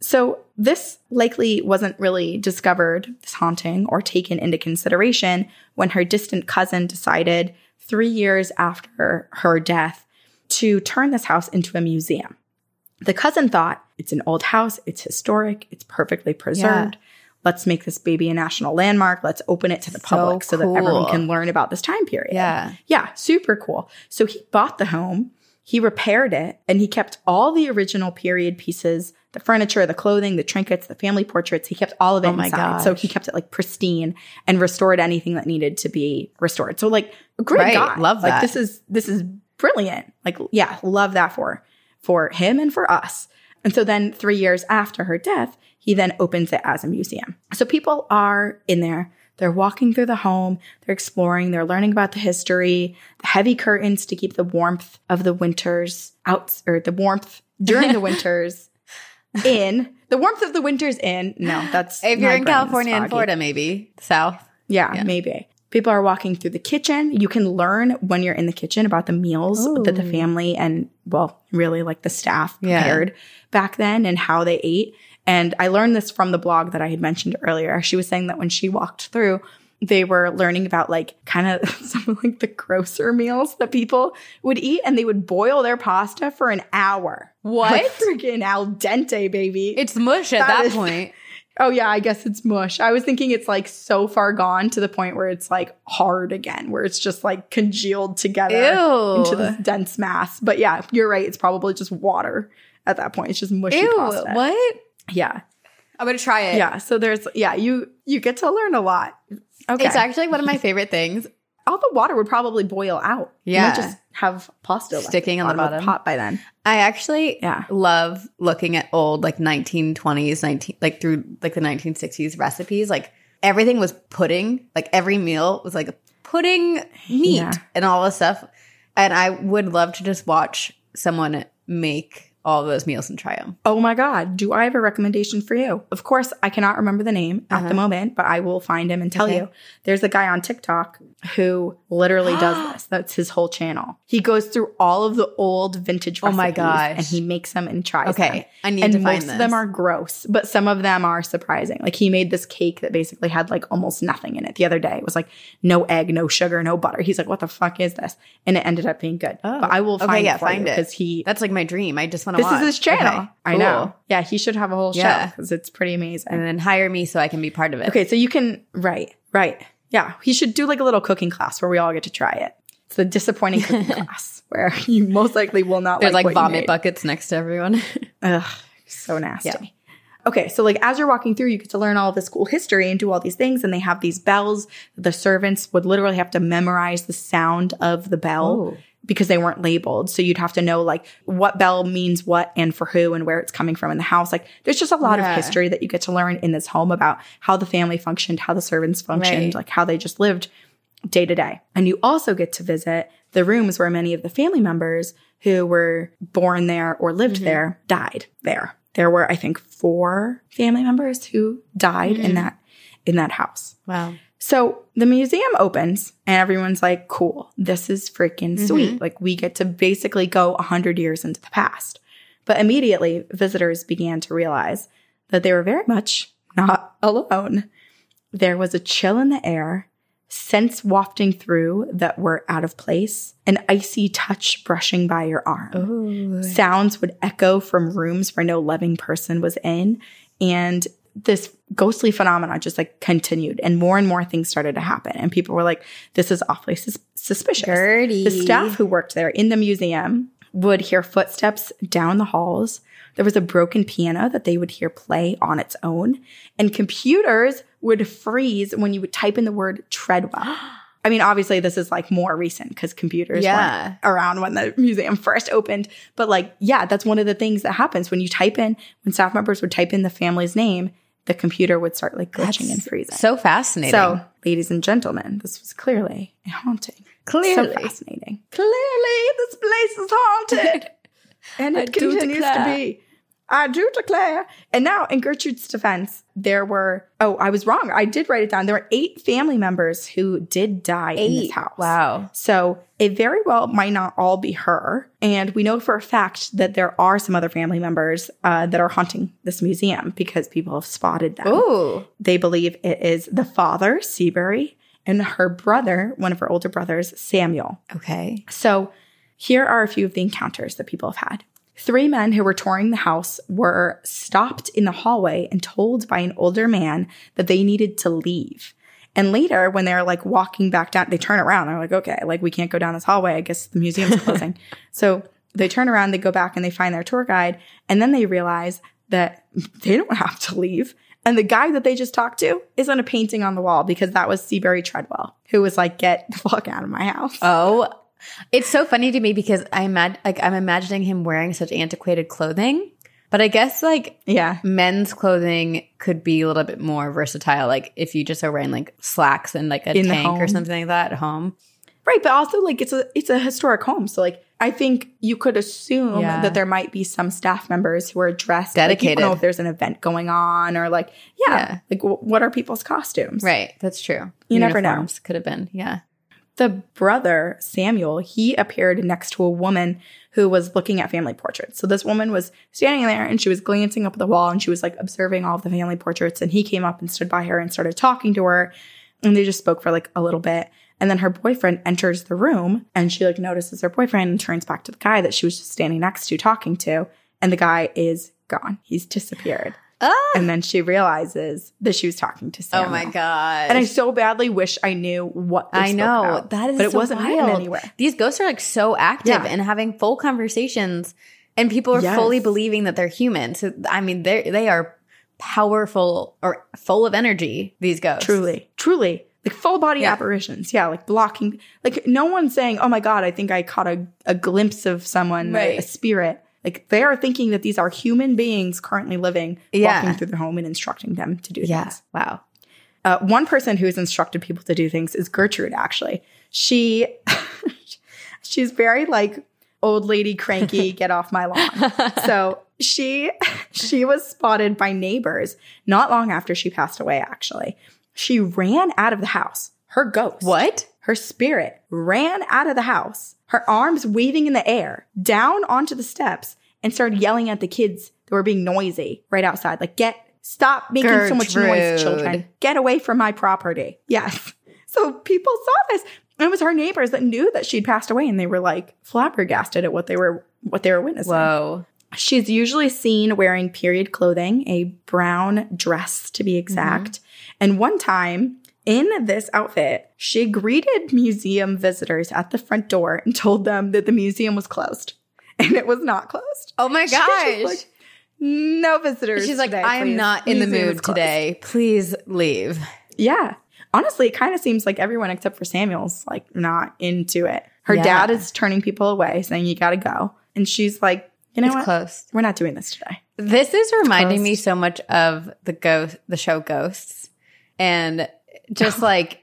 Speaker 1: So this likely wasn't really discovered, this haunting, or taken into consideration when her distant cousin decided three years after her death to turn this house into a museum. The cousin thought it's an old house, it's historic, it's perfectly preserved. Let's make this baby a national landmark. Let's open it to the
Speaker 2: So
Speaker 1: public so that everyone can learn about this time period.
Speaker 2: Yeah.
Speaker 1: Yeah, super cool. So he bought the home, he repaired it, and he kept all the original period pieces the furniture, the clothing, the trinkets, the family portraits. He kept all of it
Speaker 2: Oh my
Speaker 1: inside. So he kept it like pristine and restored anything that needed to be restored. So like a great
Speaker 2: Right.
Speaker 1: guy.
Speaker 2: Love
Speaker 1: Like
Speaker 2: that.
Speaker 1: this is this is brilliant. Like yeah, love that for for him and for us. And so then 3 years after her death, he then opens it as a museum. So people are in there they're walking through the home, they're exploring, they're learning about the history, the heavy curtains to keep the warmth of the winters out, or the warmth during the winters in. The warmth of the winters in. No, that's
Speaker 2: If you're in California and. Florida, maybe South.
Speaker 1: Yeah,
Speaker 2: Yeah.
Speaker 1: maybe. People are walking through the kitchen. You can learn when you're in the kitchen about the meals that the family and, well, really like the staff
Speaker 2: Yeah.
Speaker 1: prepared back then and how they ate. And I learned this from the blog that I had mentioned earlier. She was saying that when she walked through, they were learning about like kind of some of like the grosser meals that people would eat and they would boil their pasta for an hour.
Speaker 2: What?
Speaker 1: Like freaking al dente, baby.
Speaker 2: It's mush at
Speaker 1: That
Speaker 2: that,
Speaker 1: is-
Speaker 2: point.
Speaker 1: Oh yeah, I guess it's mush. I was thinking it's like so far gone to the point where it's like hard again, where it's just like congealed together
Speaker 2: Ew.
Speaker 1: into this dense mass. But yeah, you're right. It's probably just water at that point. It's just mushy
Speaker 2: Ew.
Speaker 1: pasta.
Speaker 2: What?
Speaker 1: Yeah,
Speaker 2: I'm gonna try it.
Speaker 1: yeah. So there's yeah, you you get to learn a lot. Okay,
Speaker 2: It's actually one of my favorite things.
Speaker 1: All the water would probably boil out.
Speaker 2: Yeah.
Speaker 1: might just have pasta
Speaker 2: Sticking on the
Speaker 1: of
Speaker 2: bottom.
Speaker 1: pot by then.
Speaker 2: I actually
Speaker 1: Yeah.
Speaker 2: love looking at old like 1920s, 19 like through like the 1960s recipes. Like everything was pudding. Like every meal was like a pudding meat
Speaker 1: Yeah.
Speaker 2: and all this stuff. And I would love to just watch someone make all those meals and try them.
Speaker 1: Oh my God, do I have a recommendation for you? Of course, I cannot remember the name at
Speaker 2: Uh-huh.
Speaker 1: the moment, but I will find him and tell
Speaker 2: Okay.
Speaker 1: you. There's a guy on TikTok who literally does this. That's his whole channel. He goes through all of the old vintage
Speaker 2: Oh my gosh.
Speaker 1: and he makes them and tries
Speaker 2: Okay,
Speaker 1: them.
Speaker 2: I need
Speaker 1: and
Speaker 2: to find
Speaker 1: most of them are gross, but some of them are surprising. Like he made this cake that basically had like almost nothing in it the other day. It was like no egg, no sugar, no butter. He's like, what the fuck is this? And it ended up being good. But I will
Speaker 2: Okay,
Speaker 1: find
Speaker 2: yeah,
Speaker 1: it for
Speaker 2: find it.
Speaker 1: because he
Speaker 2: That's like my dream. I just want to
Speaker 1: this
Speaker 2: watch.
Speaker 1: is his channel.
Speaker 2: Okay,
Speaker 1: I
Speaker 2: cool.
Speaker 1: know. Yeah, he should have a whole
Speaker 2: Yeah.
Speaker 1: show because it's pretty amazing.
Speaker 2: And then hire me so I can be part of it.
Speaker 1: okay, so you can right, right. Yeah, he should do like a little cooking class where we all get to try it. It's the disappointing cooking class where you most likely will not
Speaker 2: There's like,
Speaker 1: like,
Speaker 2: vomit buckets next to everyone.
Speaker 1: Ugh, so nasty.
Speaker 2: Yeah.
Speaker 1: Okay, so like as you're walking through, you get to learn all this cool history and do all these things, and they have these bells. The servants would literally have to memorize the sound of the bell
Speaker 2: Oh.
Speaker 1: Because they weren't labeled. So you'd have to know like what bell means what and for who and where it's coming from in the house. Like there's just a lot
Speaker 2: Yeah.
Speaker 1: of history that you get to learn in this home about how the family functioned, how the servants functioned,
Speaker 2: Right.
Speaker 1: like how they just lived day to day. And you also get to visit the rooms where many of the family members who were born there or lived
Speaker 2: Mm-hmm.
Speaker 1: there died there. There were, I think, four family members who died
Speaker 2: Mm-hmm.
Speaker 1: in that in that house.
Speaker 2: Wow.
Speaker 1: So the museum opens and everyone's like, cool, this is freaking mm-hmm. sweet. Like we get to basically go 100 years into the past. But immediately visitors began to realize that they were very much not alone. There was a chill in the air, scents wafting through that were out of place, an icy touch brushing by your arm. Sounds would echo from rooms where no living person was in. And this ghostly phenomena just like continued and more and more things started to happen. And people were like, this is awfully sus- suspicious.
Speaker 2: Gertie.
Speaker 1: The staff who worked there in the museum would hear footsteps down the halls. There was a broken piano that they would hear play on its own. And computers would freeze when you would type in the word Treadwell. I mean, obviously, this is like more recent because computers
Speaker 2: Yeah.
Speaker 1: weren't around when the museum first opened. But like, yeah, that's one of the things that happens when you type in, when staff members would type in the family's name, the computer would start like glitching and freezing.
Speaker 2: So fascinating.
Speaker 1: So, ladies and gentlemen, this was clearly a haunting.
Speaker 2: Clearly.
Speaker 1: So fascinating. Clearly, this place is haunted. and it continues to be. I do declare. And now, in Gertrude's defense, there were, oh, I was wrong. I did write it down. There were eight family members who did die in this house.
Speaker 2: Wow.
Speaker 1: So it very well might not all be her. And we know for a fact that there are some other family members uh, that are haunting this museum because people have spotted them.
Speaker 2: Ooh.
Speaker 1: They believe it is the father, Seabury, and her brother, one of her older brothers, Samuel.
Speaker 2: Okay.
Speaker 1: So here are a few of the encounters that people have had. Three men who were touring the house were stopped in the hallway and told by an older man that they needed to leave. And later, when they're like walking back down, they turn around. They're like, okay, like we can't go down this hallway. I guess the museum's closing. so they turn around, they go back and they find their tour guide. And then they realize that they don't have to leave. And the guy that they just talked to is on a painting on the wall because that was Seabury Treadwell, who was like, get the fuck out of my house.
Speaker 2: Oh, it's so funny to me because I imag- like I'm imagining him wearing such antiquated clothing, but I guess like
Speaker 1: yeah.
Speaker 2: men's clothing could be a little bit more versatile. Like if you just are wearing like slacks and like a
Speaker 1: In
Speaker 2: tank or something like that at home.
Speaker 1: Right, but also like it's a it's a historic home, so like I think you could assume
Speaker 2: Yeah.
Speaker 1: that there might be some staff members who are dressed like,
Speaker 2: Dedicated.
Speaker 1: don't know if there's an event going on or like yeah,
Speaker 2: Yeah.
Speaker 1: like w- what are people's costumes?
Speaker 2: Right. That's true.
Speaker 1: You never know.
Speaker 2: Uniforms Could have been. Yeah.
Speaker 1: The brother Samuel he appeared next to a woman who was looking at family portraits. So this woman was standing there and she was glancing up at the wall and she was like observing all of the family portraits and he came up and stood by her and started talking to her and they just spoke for like a little bit. And then her boyfriend enters the room and she like notices her boyfriend and turns back to the guy that she was just standing next to talking to. And the guy is gone. He's disappeared.
Speaker 2: Ah!
Speaker 1: And then she realizes that she was talking to Samuel.
Speaker 2: Oh my god.
Speaker 1: And I so badly wish I knew what
Speaker 2: I know
Speaker 1: about,
Speaker 2: that is,
Speaker 1: but it wasn't
Speaker 2: wild.
Speaker 1: anywhere.
Speaker 2: These ghosts are like so active
Speaker 1: Yeah.
Speaker 2: and having full conversations, and people are
Speaker 1: Yes.
Speaker 2: fully believing that they're human. So I mean, they they are powerful or full of energy. These ghosts,
Speaker 1: Truly, truly, like full body
Speaker 2: Yeah.
Speaker 1: apparitions. Yeah, like blocking. Like no one's saying, "Oh my god, I think I caught a, a glimpse of someone,
Speaker 2: Right.
Speaker 1: a spirit." Like they are thinking that these are human beings currently living,
Speaker 2: Yeah.
Speaker 1: walking through their home and instructing them to do
Speaker 2: Yeah.
Speaker 1: things.
Speaker 2: Wow.
Speaker 1: Uh, one person who has instructed people to do things is Gertrude. Actually, she she's very like old lady cranky. get off my lawn. So she she was spotted by neighbors not long after she passed away. Actually, she ran out of the house. Her ghost.
Speaker 2: What?
Speaker 1: Her spirit ran out of the house, her arms waving in the air, down onto the steps, and started yelling at the kids that were being noisy right outside. Like, get, stop making so much noise, children. Get away from my property. Yes. So people saw this. And it was her neighbors that knew that she'd passed away and they were like flabbergasted at what they were what they were witnessing.
Speaker 2: Whoa.
Speaker 1: She's usually seen wearing period clothing, a brown dress to be exact. Mm-hmm. And one time in this outfit, she greeted museum visitors at the front door and told them that the museum was closed. And it was not closed.
Speaker 2: Oh my
Speaker 1: She was just
Speaker 2: gosh.
Speaker 1: like, no visitors.
Speaker 2: She's like, I am not in the mood today. Please leave.
Speaker 1: Yeah. Honestly, it kind of seems like everyone except for Samuel's like not into it. Her
Speaker 2: Yeah.
Speaker 1: dad is turning people away, saying, You got to go. And she's like, You know
Speaker 2: It's
Speaker 1: what?
Speaker 2: closed.
Speaker 1: We're not doing this today.
Speaker 2: This is reminding me so much of the ghost, the show Ghosts, and just like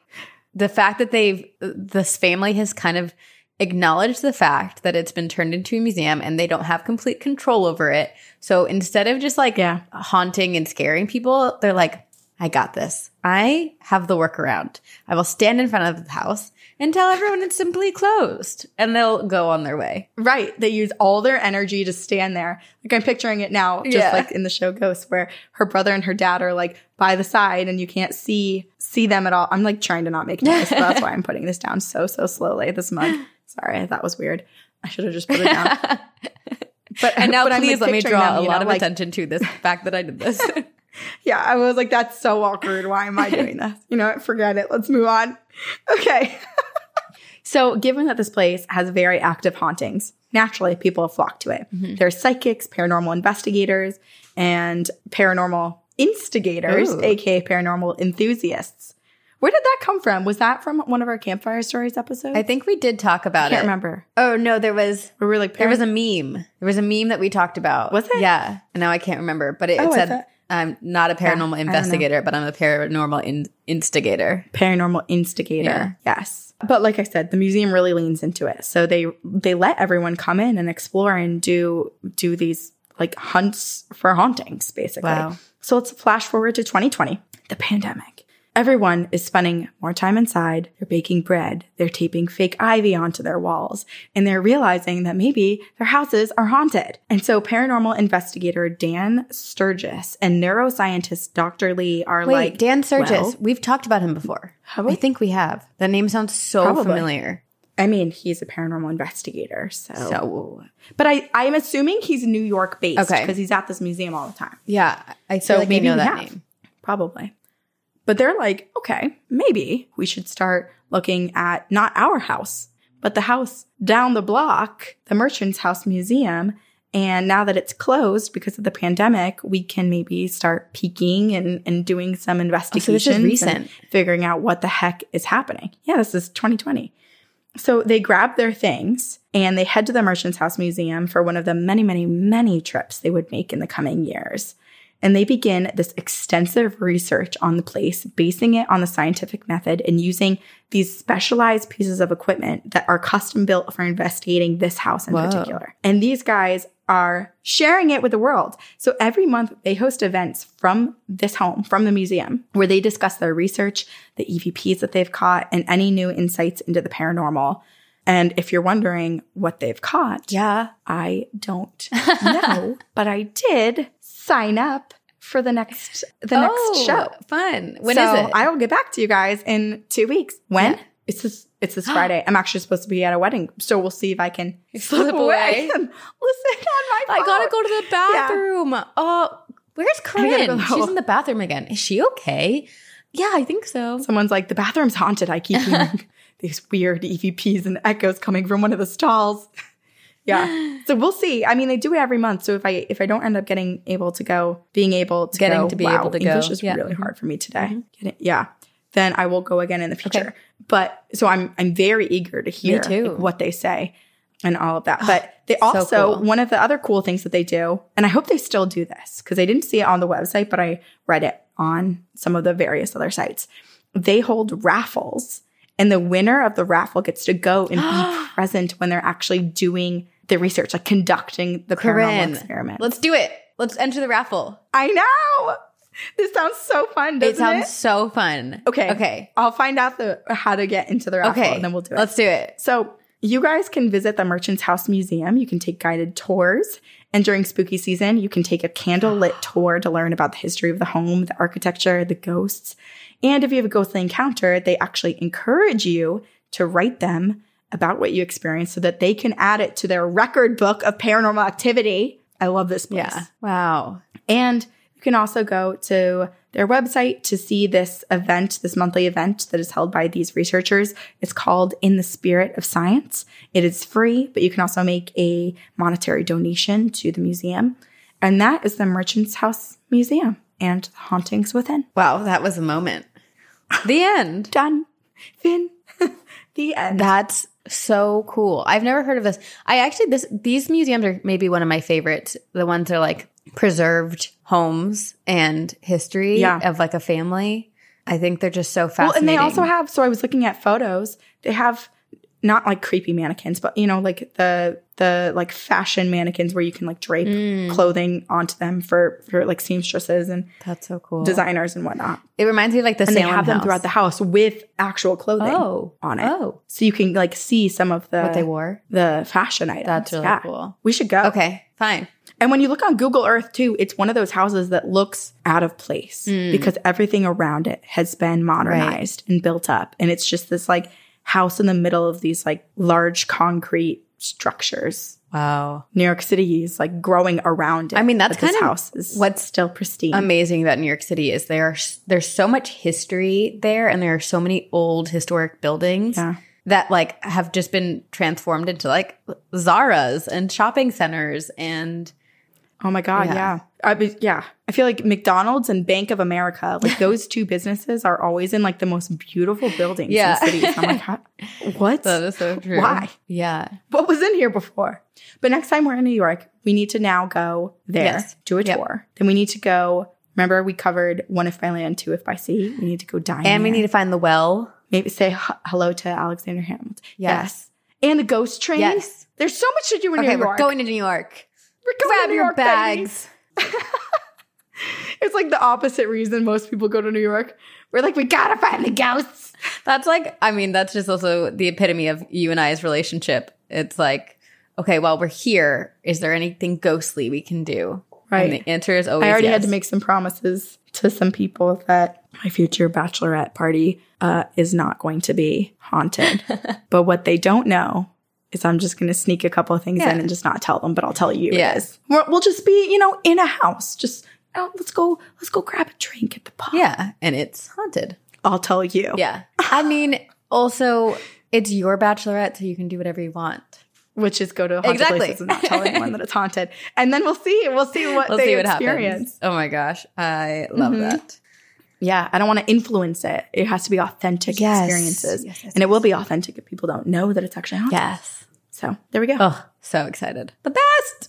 Speaker 2: the fact that they've this family has kind of acknowledged the fact that it's been turned into a museum and they don't have complete control over it. So instead of just like
Speaker 1: Yeah.
Speaker 2: haunting and scaring people, they're like, "I got this. I have the workaround. I will stand in front of the house." And tell everyone it's simply closed, and they'll go on their way.
Speaker 1: Right. They use all their energy to stand there. Like I'm picturing it now, just
Speaker 2: Yeah.
Speaker 1: like in the show Ghost, where her brother and her dad are like by the side and you can't see see them at all. I'm like trying to not make noise, but that's why I'm putting this down so, so slowly. This mug. Sorry, that was weird. I should have just put it down. But
Speaker 2: And now,
Speaker 1: but I'm, like,
Speaker 2: please let me draw
Speaker 1: them,
Speaker 2: a lot
Speaker 1: know,
Speaker 2: of
Speaker 1: like-
Speaker 2: attention to this fact that I did this.
Speaker 1: Yeah, I was like, that's so awkward. Why am I doing this? You know what? Forget it. Let's move on. Okay. So, given that this place has very active hauntings, naturally people have flocked to it.
Speaker 2: Mm-hmm.
Speaker 1: There's psychics, paranormal investigators, and paranormal instigators,
Speaker 2: Ooh.
Speaker 1: aka paranormal enthusiasts. Where did that come from? Was that from one of our campfire stories episodes?
Speaker 2: I think we did talk about it.
Speaker 1: I can't
Speaker 2: it.
Speaker 1: remember.
Speaker 2: Oh no, there was
Speaker 1: We were like,
Speaker 2: there was a meme. There was a meme that we talked about.
Speaker 1: Was it?
Speaker 2: Yeah. And now I can't remember, but it, it
Speaker 1: Oh, I
Speaker 2: said I'm not a paranormal
Speaker 1: don't
Speaker 2: investigator, but I'm a paranormal in- instigator.
Speaker 1: paranormal instigator. Yes. But like I said, the museum really leans into it. So they they let everyone come in and explore and do do these like hunts for hauntings basically.
Speaker 2: Wow.
Speaker 1: So let's flash forward to 2020, the pandemic. Everyone is spending more time inside. They're baking bread. They're taping fake ivy onto their walls. And they're realizing that maybe their houses are haunted. And so paranormal investigator Dan Sturgis and neuroscientist Dr. Lee are
Speaker 2: Wait,
Speaker 1: like,
Speaker 2: Dan Sturgis.
Speaker 1: well,
Speaker 2: We've talked about him before.
Speaker 1: Have we?
Speaker 2: I think we have. That name sounds so
Speaker 1: Probably.
Speaker 2: familiar.
Speaker 1: I mean, he's a paranormal investigator, so.
Speaker 2: So
Speaker 1: But I, I'm assuming he's New York based
Speaker 2: Okay.
Speaker 1: because he's at this museum all the time.
Speaker 2: yeah, I
Speaker 1: So
Speaker 2: like I
Speaker 1: maybe
Speaker 2: know that
Speaker 1: have.
Speaker 2: name.
Speaker 1: Probably. But they're like, okay, maybe we should start looking at not our house, but the house down the block, the Merchant's House Museum. And now that it's closed because of the pandemic, we can maybe start peeking and, and doing some oh, investigations. and
Speaker 2: recent.
Speaker 1: Figuring out what the heck is happening. Yeah, this is 2020. So they grab their things and they head to the Merchant's House Museum for one of the many, many, many trips they would make in the coming years. And they begin this extensive research on the place, basing it on the scientific method and using these specialized pieces of equipment that are custom built for investigating this house in
Speaker 2: Whoa.
Speaker 1: particular. And these guys are sharing it with the world. So every month they host events from this home, from the museum, where they discuss their research, the EVPs that they've caught, and any new insights into the paranormal. And if you're wondering what they've caught,
Speaker 2: Yeah.
Speaker 1: I don't know, but I did sign up for the next the next
Speaker 2: Oh,
Speaker 1: show.
Speaker 2: Fun. When is
Speaker 1: so
Speaker 2: it?
Speaker 1: I will get back to you guys in two weeks. When?
Speaker 2: Yeah.
Speaker 1: It's this it's this Friday. I'm actually supposed to be at a wedding, so we'll see if I can
Speaker 2: Slip away.
Speaker 1: and listen on my phone.
Speaker 2: Oh, I gotta go to the bathroom. Oh, where's Corinne?
Speaker 1: go.
Speaker 2: She's in the bathroom again. Is she okay? Yeah, I think so.
Speaker 1: Someone's like, the bathroom's haunted. I keep hearing these weird EVPs and echoes coming from one of the stalls. Yeah. So we'll see. I mean, they do it every month. So if I if I don't end up getting able to go, being able to
Speaker 2: Getting
Speaker 1: go,
Speaker 2: to be
Speaker 1: wow,
Speaker 2: able to
Speaker 1: English
Speaker 2: go.
Speaker 1: is
Speaker 2: Yeah.
Speaker 1: really hard for me today. Mm-hmm. Getting- yeah. Then I will go again in the future. But so I'm I'm very eager to hear like, what they say and all of that. Ah, but they also
Speaker 2: cool.
Speaker 1: one of the other cool things that they do, and I hope they still do this because I didn't see it on the website, but I read it on some of the various other sites. They hold raffles, and the winner of the raffle gets to go and be present when they're actually doing the research, like conducting the paranormal
Speaker 2: Corinne,
Speaker 1: experiment.
Speaker 2: let's do it. Let's enter the raffle.
Speaker 1: I know. This sounds so fun, doesn't
Speaker 2: it sounds so fun.
Speaker 1: Okay.
Speaker 2: Okay.
Speaker 1: I'll find out the how to get into the raffle
Speaker 2: Okay.
Speaker 1: and then we'll do it.
Speaker 2: Let's do it.
Speaker 1: So you guys can visit the Merchant's House Museum. You can take guided tours. And during spooky season, you can take a candlelit tour to learn about the history of the home, the architecture, the ghosts. And if you have a ghostly encounter, they actually encourage you to write them about what you experienced so that they can add it to their record book of paranormal activity. I love this place.
Speaker 2: Yeah. Wow.
Speaker 1: And you can also go to their website to see this event, this monthly event that is held by these researchers. It's called In the Spirit of Science. It is free, but you can also make a monetary donation to the museum. And that is the Merchant's House Museum and the Hauntings Within.
Speaker 2: Wow. That was a moment. The end.
Speaker 1: Done. Fin. the end.
Speaker 2: That's So cool. I've never heard of this. I actually this these museums are maybe one of my favorites. The ones that are like preserved homes and history
Speaker 1: Yeah.
Speaker 2: of like a family. I think they're just so
Speaker 1: Well,
Speaker 2: fascinating.
Speaker 1: and they also have. So I was looking at photos. They have not like creepy mannequins, but you know, like the the like fashion mannequins where you can like drape
Speaker 2: Mm.
Speaker 1: clothing onto them for for like seamstresses and
Speaker 2: That's so cool.
Speaker 1: designers and whatnot.
Speaker 2: It reminds me of like the
Speaker 1: And they
Speaker 2: Salem
Speaker 1: have them throughout the house with actual clothing
Speaker 2: Oh.
Speaker 1: on it.
Speaker 2: Oh.
Speaker 1: So you can like see some of the
Speaker 2: what they wore.
Speaker 1: the fashion items.
Speaker 2: That's really
Speaker 1: Yeah.
Speaker 2: cool.
Speaker 1: We should go.
Speaker 2: Okay, fine.
Speaker 1: And when you look on Google Earth too, it's one of those houses that looks out of place
Speaker 2: Hmm.
Speaker 1: because everything around it has been modernized and built up. And it's just this like house in the middle of these like large concrete structures.
Speaker 2: Wow.
Speaker 1: New York City is like growing around it.
Speaker 2: I mean, that's kind of
Speaker 1: house is
Speaker 2: what's
Speaker 1: still pristine.
Speaker 2: amazing about New York City is there are there's so much history there and there are so many old historic buildings
Speaker 1: Yeah.
Speaker 2: that like have just been transformed into like Zara's and shopping centers and
Speaker 1: Oh my god,
Speaker 2: Yeah.
Speaker 1: yeah. I be, yeah. I feel like McDonald's and Bank of America, like those two businesses are always in like the most beautiful buildings
Speaker 2: Yeah.
Speaker 1: in cities. I'm like, "Huh? what?
Speaker 2: that is so true.
Speaker 1: Why?
Speaker 2: Yeah.
Speaker 1: What was in here before? But next time we're in New York, we need to now go there,
Speaker 2: Yes.
Speaker 1: do a
Speaker 2: Yep.
Speaker 1: tour. Then we need to go. Remember, we covered one if by land, two if by sea. We need to go dine.
Speaker 2: And we need to find the well.
Speaker 1: maybe say h- hello to Alexander Hamilton.
Speaker 2: Yes.
Speaker 1: And the ghost train.
Speaker 2: Yes.
Speaker 1: There's so much to do in
Speaker 2: Okay,
Speaker 1: New
Speaker 2: we're going to New York.
Speaker 1: We're going
Speaker 2: Grab
Speaker 1: to New
Speaker 2: your
Speaker 1: bags. baby. It's like the opposite reason most people go to New York. We're like, we gotta find the ghosts.
Speaker 2: That's like, I mean, that's just also the epitome of you and I's relationship. It's like, okay, while we're here, is there anything ghostly we can do?
Speaker 1: Right.
Speaker 2: And the answer is always
Speaker 1: I already had to make some promises to some people that my future bachelorette party uh, is not going to be haunted. but what they don't know is I'm just going to sneak a couple of things
Speaker 2: Yeah.
Speaker 1: in and just not tell them, but I'll tell you
Speaker 2: Yeah.
Speaker 1: We're, we'll just be, you know, in a house. Just oh, let's go, let's go grab a drink at the pub.
Speaker 2: Yeah, and it's haunted.
Speaker 1: I'll tell you.
Speaker 2: Yeah. I mean, also, it's your bachelorette, so you can do whatever you want.
Speaker 1: Which is go to haunted
Speaker 2: Exactly.
Speaker 1: places and not tell anyone that it's haunted. And then we'll see. We'll see what
Speaker 2: We'll
Speaker 1: they
Speaker 2: see what
Speaker 1: experience.
Speaker 2: happens. Oh my gosh. I love
Speaker 1: Mm-hmm.
Speaker 2: that.
Speaker 1: Yeah, I don't want to influence it. It has to be authentic
Speaker 2: Yes.
Speaker 1: experiences.
Speaker 2: Yes, yes,
Speaker 1: and it will be authentic if people don't know that it's actually haunted.
Speaker 2: Yes.
Speaker 1: So there we go.
Speaker 2: Oh, so excited. The best.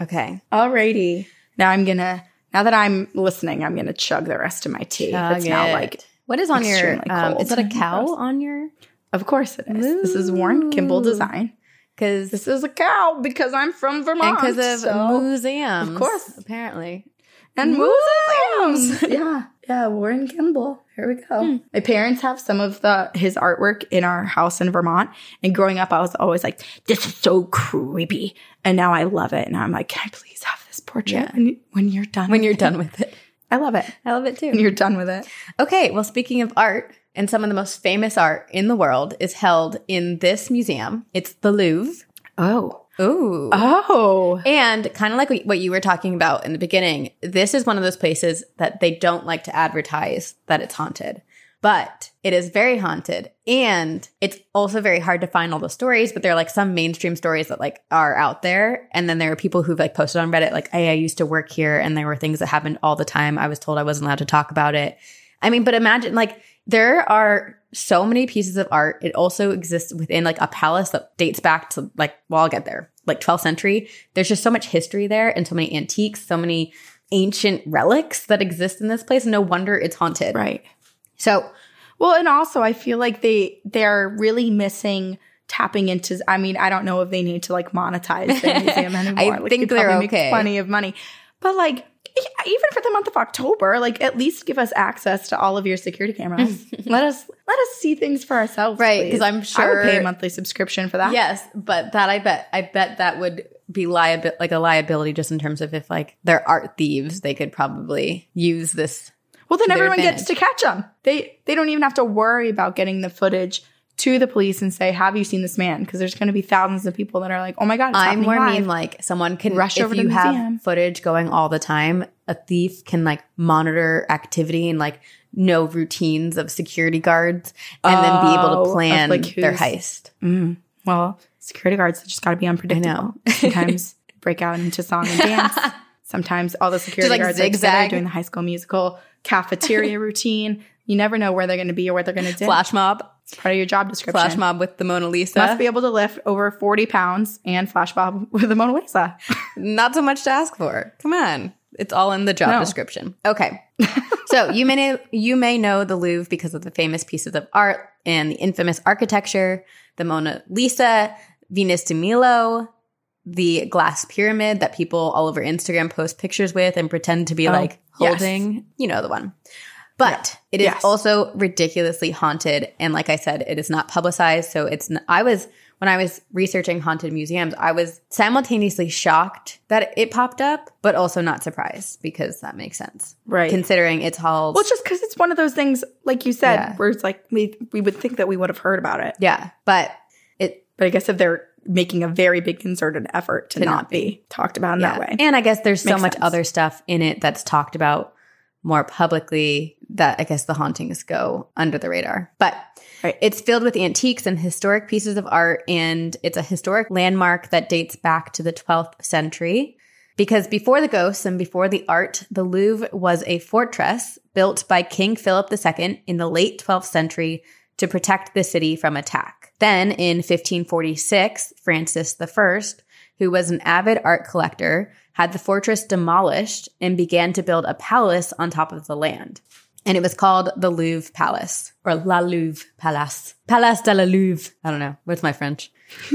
Speaker 2: Okay.
Speaker 1: Alrighty. Now I'm gonna. Now that I'm listening, I'm gonna chug the rest of my tea.
Speaker 2: Chug
Speaker 1: it's now
Speaker 2: it.
Speaker 1: like,
Speaker 2: what is on your, um, is that a cow
Speaker 1: Gross.
Speaker 2: on your,
Speaker 1: of course it is. This is Warren
Speaker 2: Kimble
Speaker 1: design.
Speaker 2: because,
Speaker 1: This is a cow because I'm from
Speaker 2: and
Speaker 1: Vermont.
Speaker 2: because of
Speaker 1: so-
Speaker 2: museums.
Speaker 1: Of course.
Speaker 2: Apparently.
Speaker 1: and
Speaker 2: museums.
Speaker 1: yeah, yeah. Warren Kimble. Here we go.
Speaker 2: Hmm.
Speaker 1: My parents have some of the his artwork in our house in Vermont. And growing up, I was always like, "This is so creepy," and now I love it. And I'm like, "Can I please have this portrait
Speaker 2: Yeah.
Speaker 1: when, when you're done?
Speaker 2: When you're
Speaker 1: it?"
Speaker 2: done with it.
Speaker 1: I love it.
Speaker 2: I love it too.
Speaker 1: When you're done with it.
Speaker 2: Okay, well, speaking of art, and some of the most famous art in the world is held in this museum. It's the Louvre.
Speaker 1: Oh.
Speaker 2: Ooh.
Speaker 1: Oh.
Speaker 2: And kind of like what you were talking about in the beginning, this is one of those places that they don't like to advertise that it's haunted. But it is very haunted and it's also very hard to find all the stories, but there are like some mainstream stories that like are out there. And then there are people who've like posted on Reddit like, "Hey, I used to work here and there were things that happened all the time. I was told I wasn't allowed to talk about it." I mean, but imagine like there are so many pieces of art. It also exists within like a palace that dates back to like, well, I'll get there, like 12th century. There's just so much history there and so many antiques, so many ancient relics that exist in this place. No wonder it's haunted.
Speaker 1: Right.
Speaker 2: So,
Speaker 1: Well, and also I feel like they they're really missing tapping into. I mean, I don't know if they need to like monetize their museum anymore.
Speaker 2: I
Speaker 1: like,
Speaker 2: think
Speaker 1: they
Speaker 2: they're
Speaker 1: probably
Speaker 2: okay.
Speaker 1: Make plenty of money, but like even for the month of October, like at least give us access to all of your security cameras. let us let us see things for ourselves,
Speaker 2: right?
Speaker 1: Because
Speaker 2: I'm
Speaker 1: I would pay a monthly subscription for that.
Speaker 2: Yes, but that I bet I bet that would be liabi- like a liability just in terms of if like there are thieves, they could probably use this.
Speaker 1: Well, then everyone gets to catch them. They they don't even have to worry about getting the footage to the police and say, "Have you seen this man?" Because there's going to be thousands of people that are like, "Oh my god!"
Speaker 2: I more
Speaker 1: live."
Speaker 2: mean like someone can
Speaker 1: Rush
Speaker 2: if
Speaker 1: over to
Speaker 2: you have
Speaker 1: museum.
Speaker 2: footage going all the time, a thief can like monitor activity and like know routines of security guards and then be able
Speaker 1: Oh,
Speaker 2: to plan
Speaker 1: like,
Speaker 2: their heist. Mm-hmm.
Speaker 1: well, security guards just got to be unpredictable.
Speaker 2: know.
Speaker 1: Sometimes break out into song and dance. Sometimes all the security
Speaker 2: like,
Speaker 1: guards are together doing the High School Musical cafeteria routine. You never know where they're going to be or what they're going to do.
Speaker 2: Flash mob,
Speaker 1: part of your job description.
Speaker 2: flash mob with the Mona Lisa.
Speaker 1: Must be able to lift over 40 pounds and flash mob with the Mona Lisa.
Speaker 2: Not so much to ask for. Come on. It's all in the job
Speaker 1: No.
Speaker 2: description. Okay. so you may know, you may know the Louvre because of the famous pieces of art and the infamous architecture, the Mona Lisa, Venus de Milo, the glass pyramid that people all over Instagram post pictures with and pretend to be
Speaker 1: Oh,
Speaker 2: like
Speaker 1: yes.
Speaker 2: holding, you know the one. But it is
Speaker 1: Yes.
Speaker 2: also ridiculously haunted and like I said it is not publicized so it's n- I was when I was researching haunted museums I was simultaneously shocked that it popped up but also not surprised because that makes sense.
Speaker 1: Right.
Speaker 2: Considering it's halls.
Speaker 1: Well, just because it's one of those things, like you said,
Speaker 2: Yeah.
Speaker 1: where it's like we we would think that we would have heard about it,
Speaker 2: yeah, but it
Speaker 1: but I guess if they're making a very big concerted effort to,
Speaker 2: To
Speaker 1: not,
Speaker 2: not
Speaker 1: be talked about in
Speaker 2: yeah.
Speaker 1: that way,
Speaker 2: And I guess there's so
Speaker 1: Makes
Speaker 2: much
Speaker 1: sense.
Speaker 2: other stuff in it that's talked about more publicly that I guess the hauntings go under the radar. But
Speaker 1: Right.
Speaker 2: it's filled with antiques and historic pieces of art, and it's a historic landmark that dates back to the 12th century. Because before the ghosts and before the art, the Louvre was a fortress built by King Philip II in the late 12th century to protect the city from attack. Then in 1546, Francis I, who was an avid art collector, had the fortress demolished and began to build a palace on top of the land. And it was called the Louvre Palace or La Louvre Palace. Palace de la Louvre. I don't know. What's my French?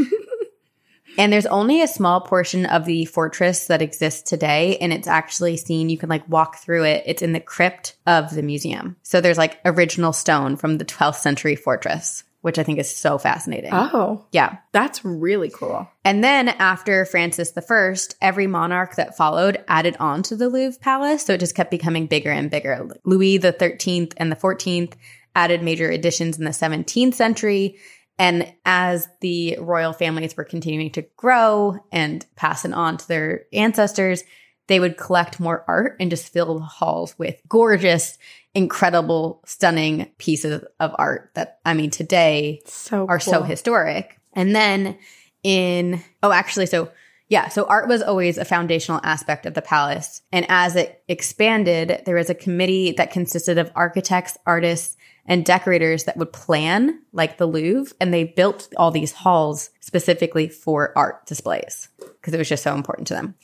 Speaker 2: And there's only a small portion of the fortress that exists today. And it's actually seen, you can like walk through it. It's in the crypt of the museum. So there's like original stone from the 12th century fortress, which I think is so fascinating.
Speaker 1: oh,
Speaker 2: Yeah.
Speaker 1: that's really cool.
Speaker 2: And then after Francis I, every monarch that followed added on to the Louvre Palace. So it just kept becoming bigger and bigger. Louis the 13th and the 14th added major additions in the 17th century. And as the royal families were continuing to grow and passing on to their ancestors, they would collect more art and just fill the halls with gorgeous, incredible, stunning pieces of art that, I mean, today
Speaker 1: So
Speaker 2: are so historic. And then in, oh, actually, so yeah, so art was always a foundational aspect of the palace. And as it expanded, there was a committee that consisted of architects, artists, and decorators that would plan like the Louvre. And they built all these halls specifically for art displays because it was just so important to them.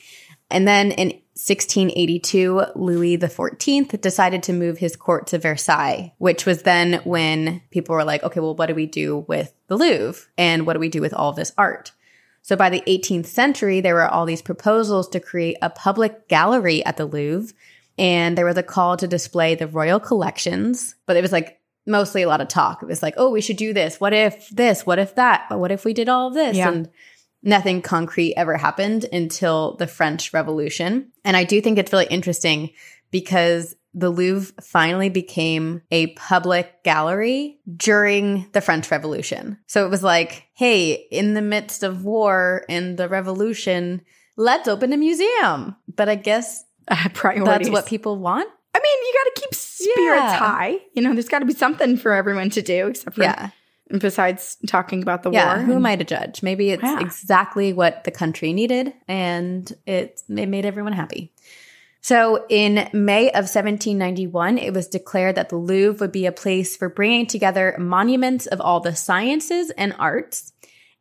Speaker 2: And then in 1682, Louis XIV decided to move his court to Versailles, which was then when people were like, okay, well, what do we do with the Louvre? And what do we do with all this art? So by the 18th century, there were all these proposals to create a public gallery at the Louvre. And there was a call to display the royal collections, but it was like mostly a lot of talk. It was like, oh, we should do this. What if this? What if that? But what if we did all of this?
Speaker 1: Yeah.
Speaker 2: And nothing concrete ever happened until the French Revolution. And I do think it's really interesting because the Louvre finally became a public gallery during the French Revolution. So it was like, hey, in the midst of war and the revolution, let's open a museum. But I guess
Speaker 1: Uh,
Speaker 2: that's what people want.
Speaker 1: I mean, you got to keep spirits
Speaker 2: Yeah.
Speaker 1: high. You know, there's got to be something for everyone to do, except for
Speaker 2: Yeah.
Speaker 1: Besides talking about the
Speaker 2: Yeah.
Speaker 1: war.
Speaker 2: Who am I to judge? Maybe it's
Speaker 1: Yeah.
Speaker 2: exactly what the country needed and it, it made everyone happy. So in May of 1791, it was declared that the Louvre would be a place for bringing together monuments of all the sciences and arts.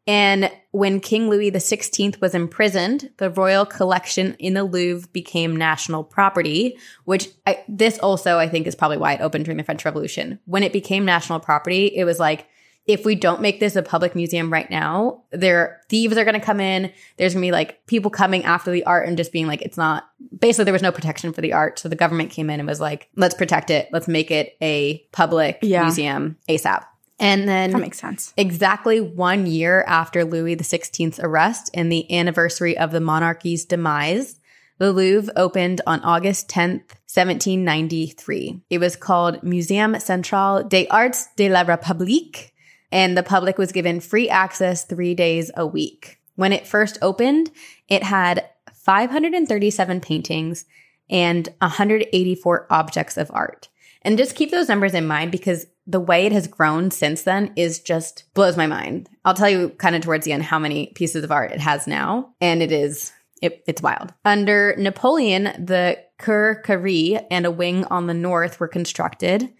Speaker 2: And when King Louis XVI was imprisoned, the royal collection in the Louvre became national property, which I, this also I think is probably why it opened during the French Revolution. When it became national property, it was like, if we don't make this a public museum right now, there thieves are going to come in. There's going to be like people coming after the art and just being like, it's not. Basically, there was no protection for the art, so the government came in and was like, let's protect it. Let's make it a public
Speaker 1: Yeah.
Speaker 2: museum ASAP. And then
Speaker 1: That makes sense.
Speaker 2: Exactly one year after Louis XVI's arrest and the anniversary of the monarchy's demise, the Louvre opened on August 10th, 1793. It was called Muséum Central des Arts de la République, and the public was given free access three days a week. When it first opened, it had 537 paintings and 184 objects of art. And just keep those numbers in mind because the way it has grown since then is just blows my mind. I'll tell you kind of towards the end how many pieces of art it has now, and it is it, it's wild. Under Napoleon, the Cour Carrée and a wing on the north were constructed.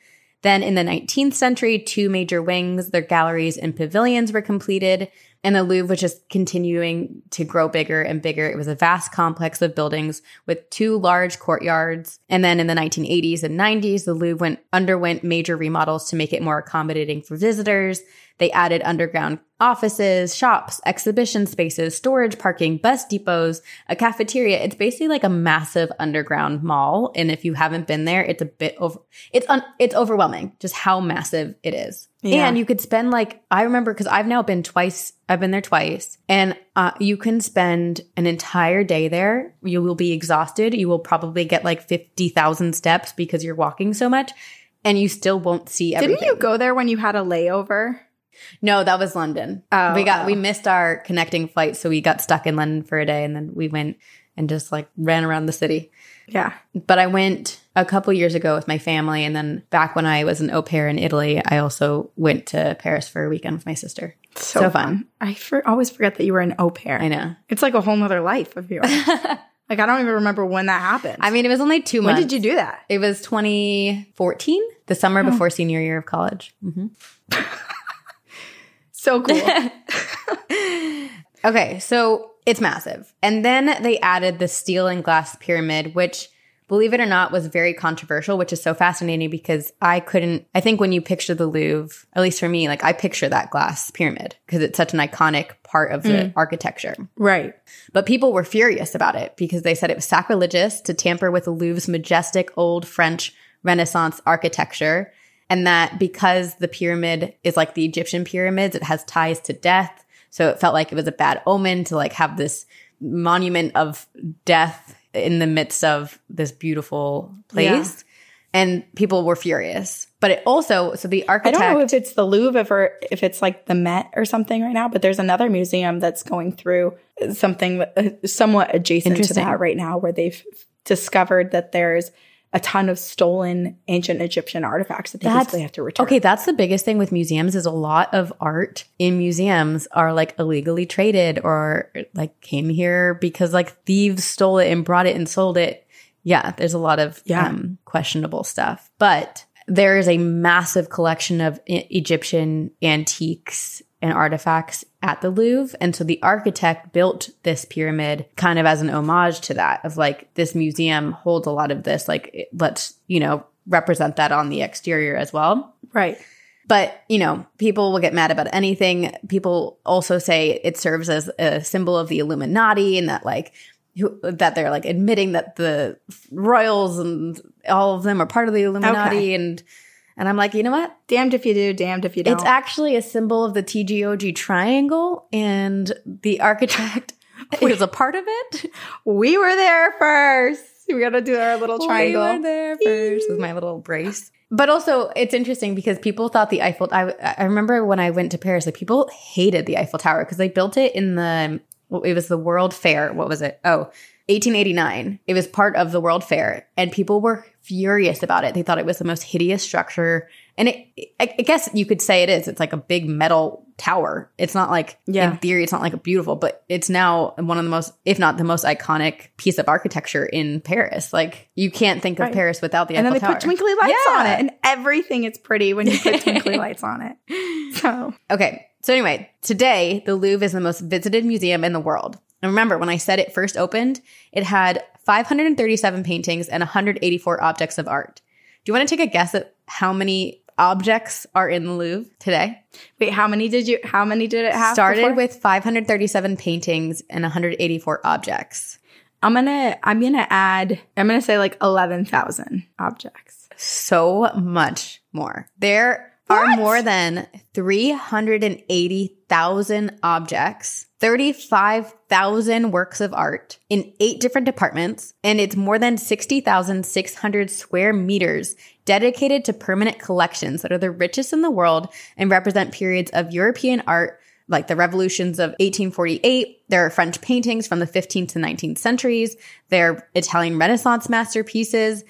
Speaker 2: Then in the 19th century, two major wings, their galleries and pavilions were completed, and the Louvre was just continuing to grow bigger and bigger. It was a vast complex of buildings with two large courtyards. And then in the 1980s and 90s, the Louvre went, underwent major remodels to make it more accommodating for visitors. They added underground offices, shops, exhibition spaces, storage parking, bus depots, a cafeteria. It's basically like a massive underground mall. And if you haven't been there, it's a bit over, it's, un, it's overwhelming just how massive it is.
Speaker 1: Yeah.
Speaker 2: And you could spend like, I remember because I've now been twice, I've been there twice and uh, you can spend an entire day there. You will be exhausted. You will probably get like 50,000 steps because you're walking so much and you still won't see everything.
Speaker 1: Didn't you go there when you had a layover?
Speaker 2: No, that was London.
Speaker 1: Oh,
Speaker 2: we got
Speaker 1: oh.
Speaker 2: we missed our connecting flight, so we got stuck in London for a day, and then we went and just like ran around the city.
Speaker 1: Yeah.
Speaker 2: But I went a couple years ago with my family, and then back when I was an au pair in Italy, I also went to Paris for a weekend with my sister.
Speaker 1: So,
Speaker 2: So
Speaker 1: fun.
Speaker 2: fun.
Speaker 1: I for, always forget that you were an au pair.
Speaker 2: I know.
Speaker 1: It's like a whole other life of yours. like I don't even remember when that happened.
Speaker 2: I mean, it was only two months.
Speaker 1: when did you do that?
Speaker 2: It was 2014, the summer before senior year of college. hmm
Speaker 1: So cool.
Speaker 2: Okay, so it's massive. And then they added the steel and glass pyramid, which, believe it or not, was very controversial, which is so fascinating because I couldn't, I think when you picture the Louvre, at least for me, like I picture that glass pyramid because it's such an iconic part of the mm. architecture.
Speaker 1: right.
Speaker 2: But people were furious about it because they said it was sacrilegious to tamper with the Louvre's majestic old French Renaissance architecture. And that because the pyramid is like the Egyptian pyramids, it has ties to death. So it felt like it was a bad omen to like have this monument of death in the midst of this beautiful place. And people were furious. But it also, so the architect.
Speaker 1: I don't know if it's the Louvre or if it's like the Met or something right now, but there's another museum that's going through something uh, somewhat adjacent to that right now where they've discovered that there's a ton of stolen ancient Egyptian artifacts that they basically have to return.
Speaker 2: Okay, that's the biggest thing with museums is a lot of art in museums are like illegally traded or like came here because like thieves stole it and brought it and sold it. Yeah, there's a lot of
Speaker 1: Yeah.
Speaker 2: um, questionable stuff. But there is a massive collection of E- Egyptian antiques and artifacts at the Louvre. And so the architect built this pyramid kind of as an homage to that of like this museum holds a lot of this, like let's, you know, represent that on the exterior as well.
Speaker 1: Right.
Speaker 2: But, you know, people will get mad about anything. People also say it serves as a symbol of the Illuminati and that like who, that they're like admitting that the royals and all of them are part of the Illuminati
Speaker 1: Okay.
Speaker 2: and and I'm like, you know what?
Speaker 1: Damned if you do, damned if you don't.
Speaker 2: It's actually a symbol of the TGOG triangle and the architect is a part of it.
Speaker 1: we were there first. We got to do our little triangle.
Speaker 2: We were there first with my little brace. But also, it's interesting because people thought the Eiffel. I I remember when I went to Paris, like people hated the Eiffel Tower because they built it in the. well, It was the World Fair. What was it? Oh, 1889. It was part of the World Fair, and people were furious about it. They thought it was the most hideous structure, and it. I, I guess you could say it is. It's like a big metal tower. It's not like
Speaker 1: Yeah.
Speaker 2: in theory, it's not like a beautiful, but it's now one of the most, if not the most iconic piece of architecture in Paris. Like you can't think of
Speaker 1: Right.
Speaker 2: Paris without the
Speaker 1: and then they
Speaker 2: Tower.
Speaker 1: put twinkly lights on it, and everything is pretty when you put twinkly lights on it. So
Speaker 2: Okay. So anyway, today the Louvre is the most visited museum in the world. And remember, when I said it first opened, it had 537 paintings and 184 objects of art. Do you want to take a guess at how many objects are in the Louvre today.
Speaker 1: Wait, how many did you? How many did it have?
Speaker 2: Started
Speaker 1: before?
Speaker 2: with 537 paintings and 184 objects.
Speaker 1: I'm gonna. I'm gonna add. I'm gonna say like eleven thousand objects.
Speaker 2: So much more. There are more than 380,000 objects, 35,000 works of art in eight different departments, and it's more than 60,600 square meters dedicated to permanent collections that are the richest in the world and represent periods of European art like the revolutions of 1848. There are French paintings from the 15th to 19th centuries. There are Italian Renaissance masterpieces,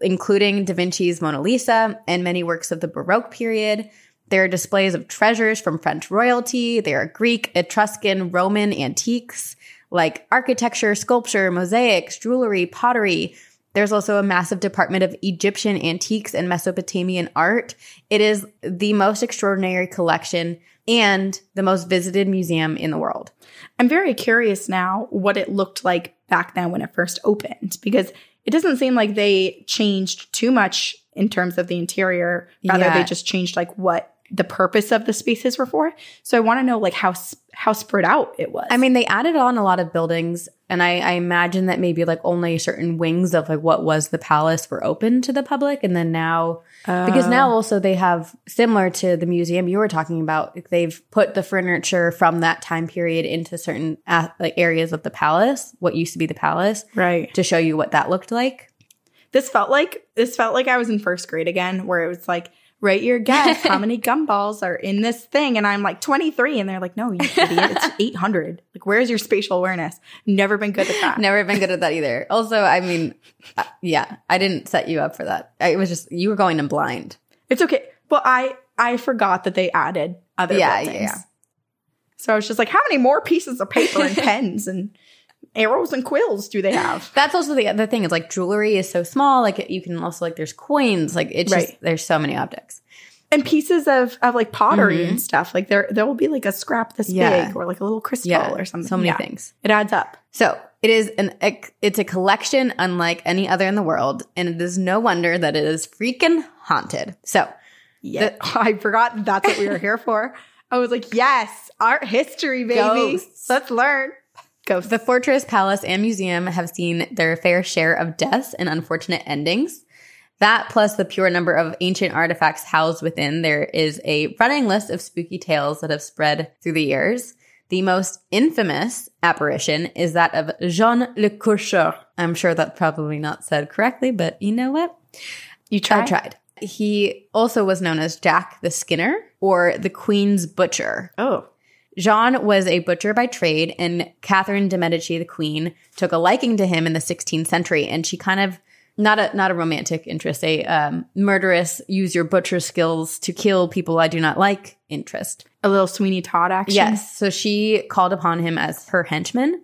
Speaker 2: including Da Vinci's Mona Lisa and many works of the Baroque period. There are displays of treasures from French royalty. There are Greek, Etruscan, Roman antiques like architecture, sculpture, mosaics, jewelry, pottery. There's also a massive department of Egyptian antiques and Mesopotamian art. It is the most extraordinary collection and the most visited museum in the world.
Speaker 1: I'm very curious now what it looked like back then when it first opened because it doesn't seem like they changed too much in terms of the interior. Rather,
Speaker 2: Yeah.
Speaker 1: they just changed like what the purpose of the spaces were for. So I want to know like how how spread out it was.
Speaker 2: I mean, they added on a lot of buildings, and I, I imagine that maybe like only certain wings of like what was the palace were open to the public, and then now because now also they have similar to the museum you were talking about, they've put the furniture from that time period into certain uh, like areas of the palace, what used to be the palace,
Speaker 1: right.
Speaker 2: to show you what that looked like.
Speaker 1: This felt like this felt like I was in first grade again, where it was like, write your guess how many gumballs are in this thing, and I'm like 23, and they're like, no, you idiot, it's 800. Like, where's your spatial awareness? Never been good at that.
Speaker 2: Never been good at that either. Also, I mean, uh, yeah, I didn't set you up for that. I, it was just you were going in blind.
Speaker 1: It's okay. Well, I I forgot that they added other
Speaker 2: Yeah,
Speaker 1: buildings.
Speaker 2: yeah, yeah.
Speaker 1: So I was just like, how many more pieces of paper and pens and arrows and quills do they have?
Speaker 2: That's also the other thing is like jewelry is so small. Like you can also like there's coins. Like it's just there's so many objects.
Speaker 1: And pieces of of like pottery and stuff. Like there there will be like a scrap this
Speaker 2: Mm-hmm. Yeah.
Speaker 1: big or like a little crystal
Speaker 2: Yeah,
Speaker 1: or something.
Speaker 2: so many
Speaker 1: Yeah.
Speaker 2: things.
Speaker 1: It adds up.
Speaker 2: So it is an it's a collection unlike any other in the world, and it is no wonder that it is freaking haunted. So
Speaker 1: Yeah. I forgot that's what we were here for. I was like, yes, art history, baby.
Speaker 2: Ghosts.
Speaker 1: Let's learn. Ghosts.
Speaker 2: the fortress, palace, and museum have seen their fair share of deaths and unfortunate endings. That plus the pure number of ancient artifacts housed within, there is a running list of spooky tales that have spread through the years. The most infamous apparition is that of Jean Le Coucheur. I'm sure that's probably not said correctly, but you know what?
Speaker 1: you tried.
Speaker 2: I tried. He also was known as Jack the Skinner or the Queen's Butcher.
Speaker 1: Oh.
Speaker 2: Jean was a butcher by trade, and Catherine de Medici, the queen, took a liking to him in the 16th century, and she kind of not a not a romantic interest, a um, murderous use your butcher skills to kill people I do not like interest.
Speaker 1: A little Sweeney Todd action.
Speaker 2: Yes, so she called upon him as her henchman,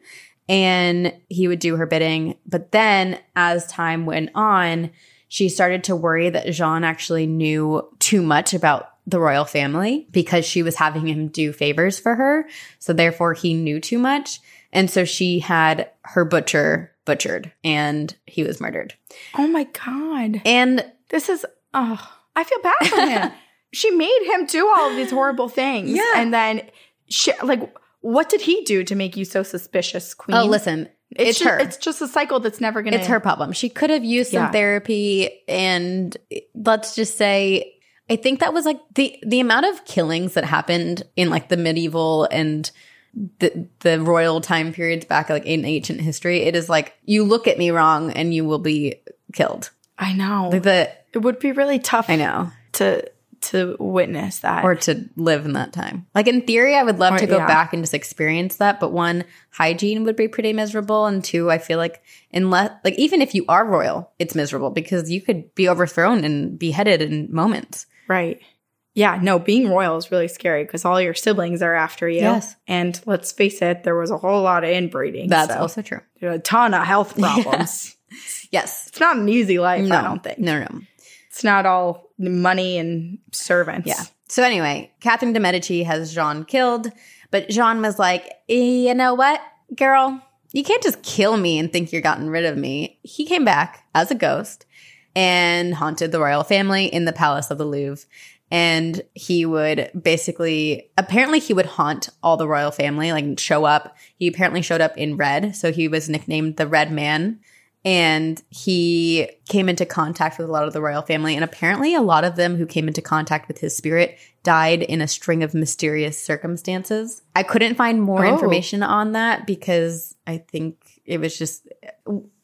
Speaker 2: and he would do her bidding. But then, as time went on, she started to worry that Jean actually knew too much about the royal family because she was having him do favors for her. So therefore he knew too much. And so she had her butcher butchered and he was murdered.
Speaker 1: Oh my God.
Speaker 2: And
Speaker 1: This is, oh, I feel bad for him. she made him do all of these horrible things.
Speaker 2: Yeah.
Speaker 1: And then, she, like, what did he do to make you so suspicious, Queen?
Speaker 2: oh, listen, it's,
Speaker 1: just,
Speaker 2: her.
Speaker 1: It's just a cycle that's never going to.
Speaker 2: it's her problem. She could have used some therapy and let's just say I think that was like the the amount of killings that happened in like the medieval and the the royal time periods back like in ancient history. It is like you look at me wrong and you will be killed.
Speaker 1: I know.
Speaker 2: Like the
Speaker 1: it would be really tough.
Speaker 2: I know.
Speaker 1: to to witness that.
Speaker 2: Or to live in that time. Like in theory, I would love
Speaker 1: Or-
Speaker 2: to go
Speaker 1: yeah.
Speaker 2: back and just experience that. But one, hygiene would be pretty miserable. And two, I feel like unless like even if you are royal, it's miserable because you could be overthrown and beheaded in moments.
Speaker 1: Right. Yeah, no, being royal is really scary because all your siblings are after you.
Speaker 2: Yes.
Speaker 1: And let's face it, there was a whole lot of inbreeding.
Speaker 2: That's
Speaker 1: so
Speaker 2: also true.
Speaker 1: a ton of health problems.
Speaker 2: Yes.
Speaker 1: It's not an easy life,
Speaker 2: No,
Speaker 1: I don't think.
Speaker 2: No, no.
Speaker 1: It's not all money and servants.
Speaker 2: Yeah. So anyway, Catherine de Medici has Jean killed, but Jean was like, "Eh, you know what, girl, you can't just kill me and think you're gotten rid of me. He came back as a ghost and haunted the royal family in the palace of the Louvre. And he would basically, apparently, he would haunt all the royal family, like show up. He apparently showed up in red. So he was nicknamed the Red Man. And he came into contact with a lot of the royal family. And apparently, a lot of them who came into contact with his spirit died in a string of mysterious circumstances. I couldn't find more
Speaker 1: Oh.
Speaker 2: information on that because I think it was just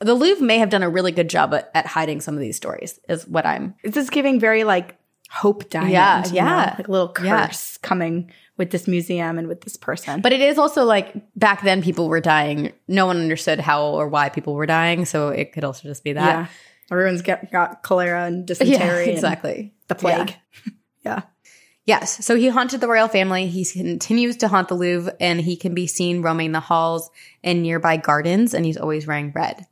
Speaker 2: the Louvre may have done a really good job at, at hiding some of these stories, is what I'm
Speaker 1: This is giving very like hope diamond.
Speaker 2: Yeah,
Speaker 1: you know?
Speaker 2: yeah.
Speaker 1: Like a little curse
Speaker 2: Yeah.
Speaker 1: coming with this museum and with this person.
Speaker 2: But it is also like back then people were dying. No one understood how or why people were dying. So it could also just be that.
Speaker 1: Everyone's got, got cholera and dysentery. and
Speaker 2: exactly.
Speaker 1: The plague. Yeah.
Speaker 2: Yes. So he haunted the royal family. He continues to haunt the Louvre and he can be seen roaming the halls and nearby gardens and he's always wearing red.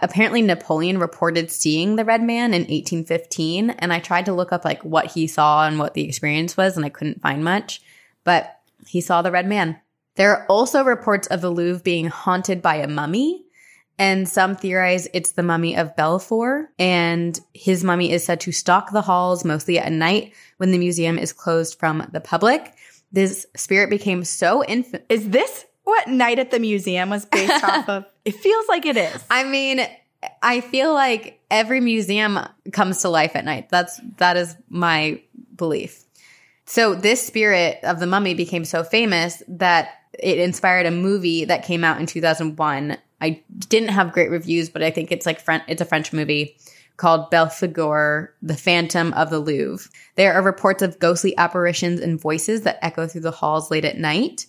Speaker 2: Apparently Napoleon reported seeing the red man in 1815 and I tried to look up like what he saw and what the experience was and I couldn't find much, but he saw the red man. There are also reports of the Louvre being haunted by a mummy and some theorize it's the mummy of Belfour, and his mummy is said to stalk the halls mostly at night when the museum is closed from the public. This spirit became so infant.
Speaker 1: Is this what Night at the Museum was based off of? It feels like it is.
Speaker 2: I mean, I feel like every museum comes to life at night. That's that is my belief. So this spirit of the mummy became so famous that it inspired a movie that came out in 2001. I didn't have great reviews, but I think it's like French, it's a French movie called Belphegor, The Phantom of the Louvre. There are reports of ghostly apparitions and voices that echo through the halls late at night.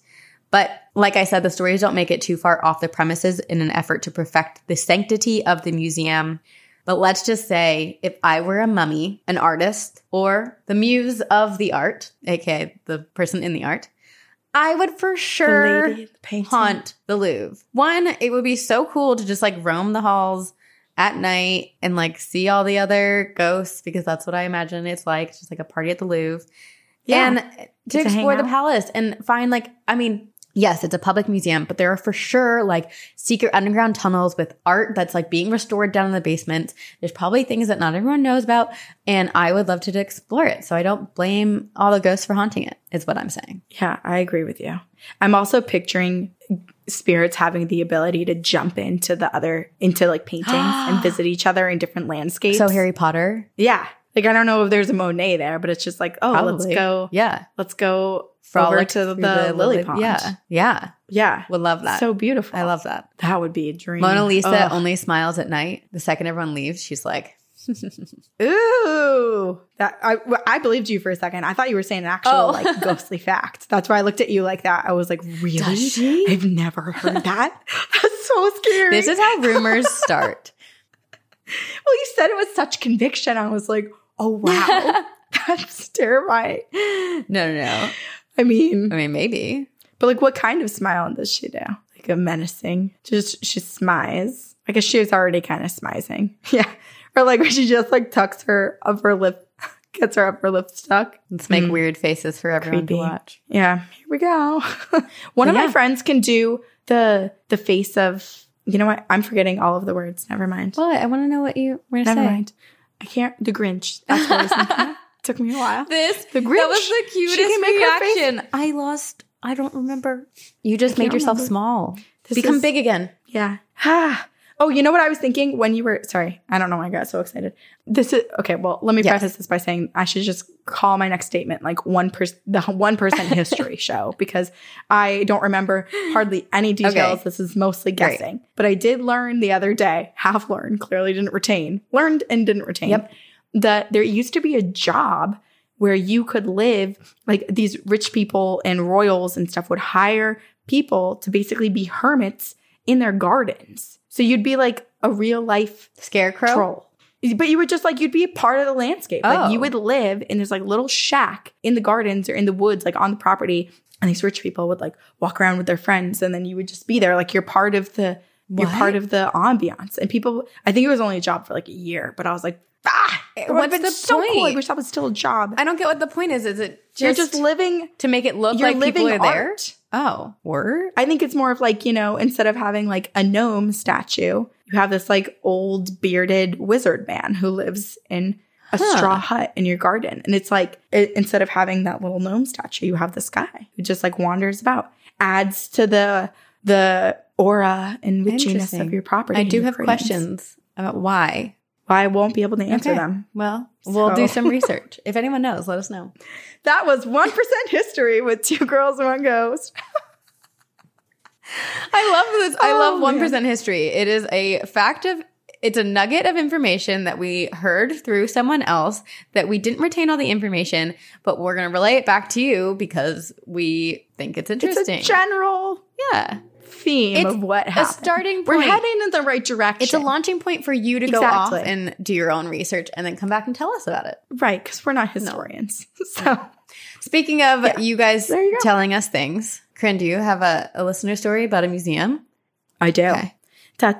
Speaker 2: But like I said, the stories don't make it too far off the premises in an effort to perfect the sanctity of the museum. But let's just say if I were a mummy, an artist, or the muse of the art, aka the person in the art, I would for sure
Speaker 1: the
Speaker 2: haunt the Louvre. One, it would be so cool to just like roam the halls at night and like see all the other ghosts because that's what I imagine it's like. It's just like a party at the Louvre.
Speaker 1: Yeah.
Speaker 2: And to
Speaker 1: To
Speaker 2: explore the palace and find like, I mean, yes, it's a public museum, but there are for sure like secret underground tunnels with art that's like being restored down in the basement. There's probably things that not everyone knows about. And I would love to explore it. So I don't blame all the ghosts for haunting it, is what I'm saying.
Speaker 1: Yeah, I agree with you. I'm also picturing spirits having the ability to jump into the other into like paintings and visit each other in different landscapes.
Speaker 2: So Harry Potter.
Speaker 1: yeah, like I don't know if there's a Monet there, but it's just like, oh, let's go,
Speaker 2: Yeah.
Speaker 1: let's go
Speaker 2: Frolic
Speaker 1: to the,
Speaker 2: through
Speaker 1: lily pond.
Speaker 2: Yeah. Yeah.
Speaker 1: yeah,
Speaker 2: Would love that.
Speaker 1: so beautiful.
Speaker 2: I love that.
Speaker 1: that. Would be a dream.
Speaker 2: Mona Lisa
Speaker 1: Ugh.
Speaker 2: only smiles at night. The second everyone leaves, she's like,
Speaker 1: Ooh, that I I believed you for a second. I thought you were saying an actual
Speaker 2: Oh.
Speaker 1: like ghostly fact. That's why I looked at you like that. I was like, really? I've never heard that. That's so scary.
Speaker 2: this is how rumors start.
Speaker 1: well, you said it with such conviction. I was like, oh wow, that's terrifying.
Speaker 2: No, no, no.
Speaker 1: I mean,
Speaker 2: I mean, maybe.
Speaker 1: but like, what kind of smile does she do? Like a menacing? Just she smiles. I guess she was already kind of smizing. Yeah, or like when she just like tucks her upper lip, gets her upper lip stuck.
Speaker 2: Let's make mm. weird faces for everyone
Speaker 1: Creepy.
Speaker 2: to watch.
Speaker 1: Yeah, here we go. One of
Speaker 2: Yeah.
Speaker 1: my friends can do the the face of. You know what? I'm forgetting all of the words. Never mind.
Speaker 2: What? I want to know what you were going to
Speaker 1: Never
Speaker 2: say.
Speaker 1: mind. I can't. The Grinch. That's what I was thinking. Took me a while.
Speaker 2: This,
Speaker 1: The
Speaker 2: that was the cutest
Speaker 1: can make her face-
Speaker 2: reaction. I lost, I don't remember. You just
Speaker 1: can't
Speaker 2: made yourself
Speaker 1: remember.
Speaker 2: small.
Speaker 1: This
Speaker 2: Become
Speaker 1: is-
Speaker 2: big again.
Speaker 1: Yeah. Ah. Oh, you know what I was thinking when you were sorry. I don't know why I got so excited. This is okay. Well, let me
Speaker 2: Yes.
Speaker 1: preface this by saying I should just call my next statement like one person, the one percent history show because I don't remember hardly any details.
Speaker 2: Okay.
Speaker 1: This is mostly
Speaker 2: Great.
Speaker 1: guessing, but I did learn the other day, half learned, clearly didn't retain, learned and didn't retain.
Speaker 2: Yep.
Speaker 1: That there used to be a job where you could live like these rich people and royals and stuff would hire people to basically be hermits in their gardens. So you'd be like a real life
Speaker 2: Scarecrow.
Speaker 1: troll. But you would just like you'd be a part of the landscape.
Speaker 2: Oh.
Speaker 1: Like you oh. would live in this like little shack in the gardens or in the woods, like on the property. And these rich people would like walk around with their friends, and then you would just be there, like you're part of the you're part of the ambiance. And people, I think it was only a job for like a year, but I was like, ah, it would have been
Speaker 2: the
Speaker 1: so cool. I
Speaker 2: point?
Speaker 1: wish that was still a job.
Speaker 2: I don't get what the point is. Is it just,
Speaker 1: you're just living
Speaker 2: to make it look like people
Speaker 1: living
Speaker 2: are there?
Speaker 1: art.
Speaker 2: Oh, word?
Speaker 1: I think it's more of like, you know, instead of having like a gnome statue, you have this like old bearded wizard man who lives in a
Speaker 2: Huh.
Speaker 1: straw hut in your garden. And it's like, i instead of having that little gnome statue, you have this guy who just like wanders about, adds to the, the aura and witchiness of your property.
Speaker 2: I do have questions about why.
Speaker 1: I won't be able to answer
Speaker 2: Okay.
Speaker 1: them.
Speaker 2: Well, we'll do some research. if anyone knows, let us know.
Speaker 1: That was 1% history with two girls, and one ghost.
Speaker 2: I love this. I
Speaker 1: Oh,
Speaker 2: love one
Speaker 1: man.
Speaker 2: history. It is a fact of it's a nugget of information that we heard through someone else that we didn't retain all the information, but we're going to relay it back to you because we think it's
Speaker 1: It's
Speaker 2: interesting.
Speaker 1: a general
Speaker 2: yeah.
Speaker 1: Theme
Speaker 2: It's
Speaker 1: of what happened.
Speaker 2: a starting
Speaker 1: We're heading in the right direction.
Speaker 2: It's a launching point for you to go off and do your own research and then come back and tell us about it.
Speaker 1: Right, because we're not historians. So
Speaker 2: Speaking of you guys
Speaker 1: you
Speaker 2: telling us things, Corinne, do you have a, a listener story about a museum?
Speaker 1: I do.
Speaker 2: Okay.
Speaker 1: Da.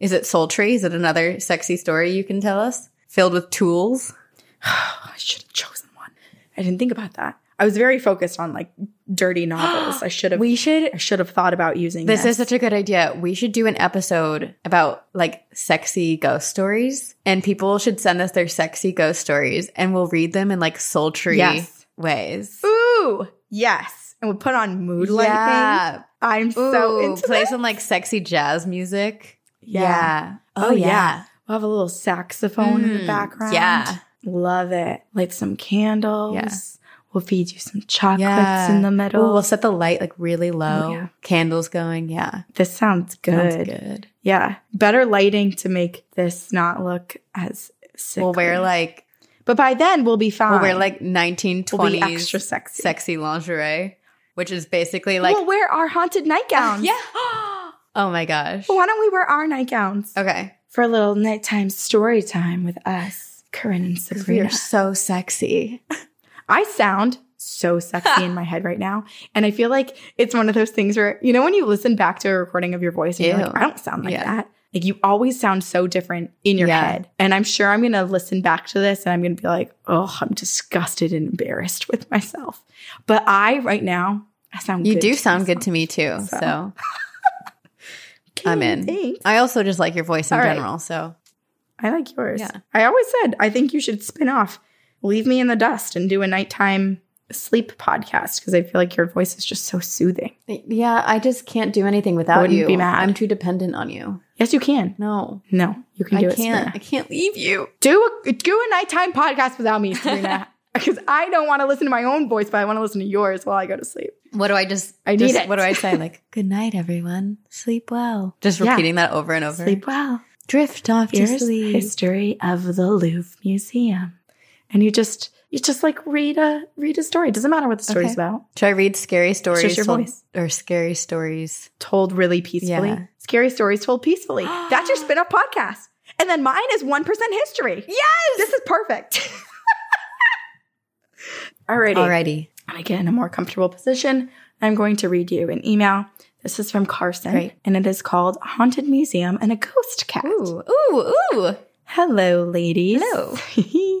Speaker 2: Is it sultry? Is it another sexy story you can tell us? Filled with tools?
Speaker 1: I should have chosen one. I didn't think about that. I was very focused on like dirty novels. I should have.
Speaker 2: We should.
Speaker 1: I should have thought about using
Speaker 2: This
Speaker 1: this.
Speaker 2: is such a good idea. We should do an episode about like sexy ghost stories, and people should send us their sexy ghost stories, and we'll read them in like sultry
Speaker 1: Yes.
Speaker 2: ways.
Speaker 1: Ooh, yes, and we'll put on mood lighting.
Speaker 2: Yeah.
Speaker 1: I'm so
Speaker 2: Ooh,
Speaker 1: into
Speaker 2: play
Speaker 1: that.
Speaker 2: some like sexy jazz music.
Speaker 1: Yeah.
Speaker 2: Oh, yeah.
Speaker 1: We'll have a little saxophone in the
Speaker 2: Mm,
Speaker 1: background.
Speaker 2: yeah.
Speaker 1: love it. Light some candles.
Speaker 2: Yeah.
Speaker 1: We'll feed you some chocolates
Speaker 2: Yeah.
Speaker 1: in the middle.
Speaker 2: Ooh, we'll set the light like really oh, low.
Speaker 1: Oh, yeah.
Speaker 2: Candles going. Yeah.
Speaker 1: this sounds good.
Speaker 2: Sounds good.
Speaker 1: Yeah, better lighting to make this not look as sick.
Speaker 2: We'll wear like
Speaker 1: but by then we'll be fine.
Speaker 2: we'll wear like 1920s
Speaker 1: We'll be extra sexy.
Speaker 2: sexy lingerie, which is basically like
Speaker 1: we'll wear our haunted nightgowns.
Speaker 2: yeah. oh my gosh.
Speaker 1: Why don't we wear our nightgowns
Speaker 2: Okay.
Speaker 1: for a little nighttime story time with us, Corinne and Sabrina.
Speaker 2: We are so sexy.
Speaker 1: I sound so sexy in my head right now, and I feel like it's one of those things where you know when you listen back to a recording of your voice and you're like, I don't sound like
Speaker 2: Yeah.
Speaker 1: that. Like you always sound so different in your
Speaker 2: Yeah.
Speaker 1: head, and I'm sure I'm gonna listen back to this and I'm gonna be like, oh, I'm disgusted and embarrassed with myself. But I right now, I sound.
Speaker 2: You
Speaker 1: good
Speaker 2: do
Speaker 1: to
Speaker 2: sound good to me too.
Speaker 1: So.
Speaker 2: So
Speaker 1: Okay,
Speaker 2: I'm in.
Speaker 1: thanks.
Speaker 2: I also just like your voice in
Speaker 1: All right.
Speaker 2: general. So
Speaker 1: I like yours.
Speaker 2: Yeah.
Speaker 1: I always said I think you should spin off, leave me in the dust, and do a nighttime sleep podcast because I feel like your voice is just so soothing.
Speaker 2: yeah, I just can't do anything without
Speaker 1: wouldn't
Speaker 2: you.
Speaker 1: be mad.
Speaker 2: I'm too dependent on you.
Speaker 1: Yes, you can.
Speaker 2: No.
Speaker 1: No, you can do
Speaker 2: I
Speaker 1: it.
Speaker 2: can't.
Speaker 1: Sabrina.
Speaker 2: I can't leave you.
Speaker 1: Do a do a nighttime podcast without me, Sabrina. Because I don't want to listen to my own voice, but I want to listen to yours while I go to sleep.
Speaker 2: What do I just
Speaker 1: I need
Speaker 2: just-
Speaker 1: it.
Speaker 2: What do I say? Like, good night, everyone. Sleep well. Just
Speaker 1: Yeah.
Speaker 2: repeating that over and over.
Speaker 1: Sleep well.
Speaker 2: Drift off
Speaker 1: Here's
Speaker 2: to sleep.
Speaker 1: history of the Louvre Museum, and you just you just like read a read a story. It doesn't matter what the story's
Speaker 2: Okay.
Speaker 1: about.
Speaker 2: Should I read scary stories?
Speaker 1: just your
Speaker 2: told-
Speaker 1: voice.
Speaker 2: Or scary stories.
Speaker 1: Told really peacefully.
Speaker 2: Yeah.
Speaker 1: Scary stories told peacefully. That's your spin-off podcast. And then mine is one percent history.
Speaker 2: Yes.
Speaker 1: This is perfect. Alrighty.
Speaker 2: Alrighty.
Speaker 1: I'm gonna get in a more comfortable position. I'm going to read you an email. This is from Carson,
Speaker 2: Great.
Speaker 1: and it is called Haunted Museum and a Ghost Cat.
Speaker 2: Ooh, ooh, ooh.
Speaker 1: Hello, ladies.
Speaker 2: Hello.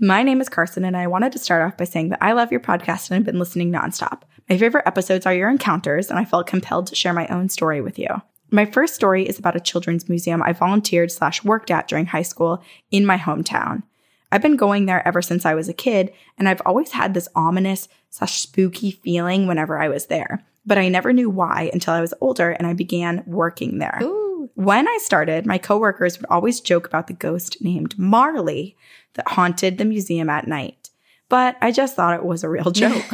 Speaker 1: My name is Carson, and I wanted to start off by saying that I love your podcast and I've been listening nonstop. My favorite episodes are your encounters, and I felt compelled to share my own story with you. My first story is about a children's museum I volunteered slash worked at during high school in my hometown. I've been going there ever since I was a kid, and I've always had this ominous slash spooky feeling whenever I was there. But I never knew why until I was older and I began working there.
Speaker 2: Ooh.
Speaker 1: When I started, my coworkers would always joke about the ghost named Marley that haunted the museum at night. But I just thought it was a real joke.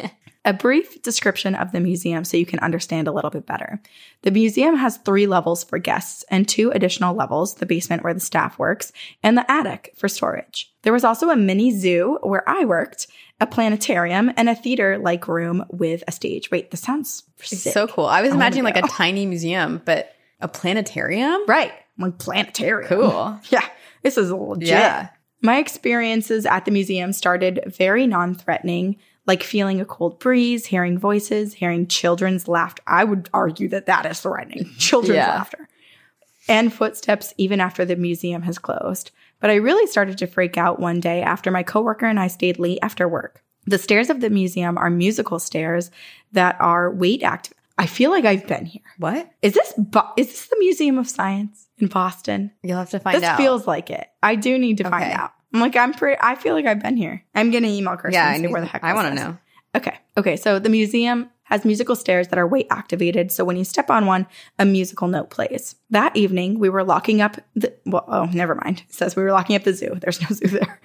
Speaker 1: a brief description of the museum so you can understand a little bit better. The museum has three levels for guests and two additional levels the basement where the staff works and the attic for storage. There was also a mini zoo where I worked, a planetarium, and a theater like room with a stage. Wait, this sounds
Speaker 2: so cool. I was
Speaker 1: I
Speaker 2: imagining like a tiny museum, but a planetarium?
Speaker 1: Right. Like planetarium.
Speaker 2: Cool.
Speaker 1: Yeah. This is legit.
Speaker 2: Yeah.
Speaker 1: My experiences at the museum started very non threatening, like feeling a cold breeze, hearing voices, hearing children's laughter. I would argue that that is threatening. Children's
Speaker 2: Yeah.
Speaker 1: laughter. And footsteps even after the museum has closed. But I really started to freak out one day after my coworker and I stayed late after work. The stairs of the museum are musical stairs that are weight active. I feel like I've been here.
Speaker 2: What?
Speaker 1: Is this Bo- is this the Museum of Science in Boston?
Speaker 2: You'll have to find
Speaker 1: this
Speaker 2: out.
Speaker 1: feels like it. I do need to find
Speaker 2: Okay.
Speaker 1: out. I'm like I'm pretty. I feel like I've been here. I'm gonna email Carson.
Speaker 2: yeah, I need-
Speaker 1: where the heck
Speaker 2: I want to know.
Speaker 1: Okay. Okay. So the museum has musical stairs that are weight activated. So when you step on one, a musical note plays. That evening, we were locking up the, well, oh, never mind. It says we were locking up the zoo. There's no zoo there.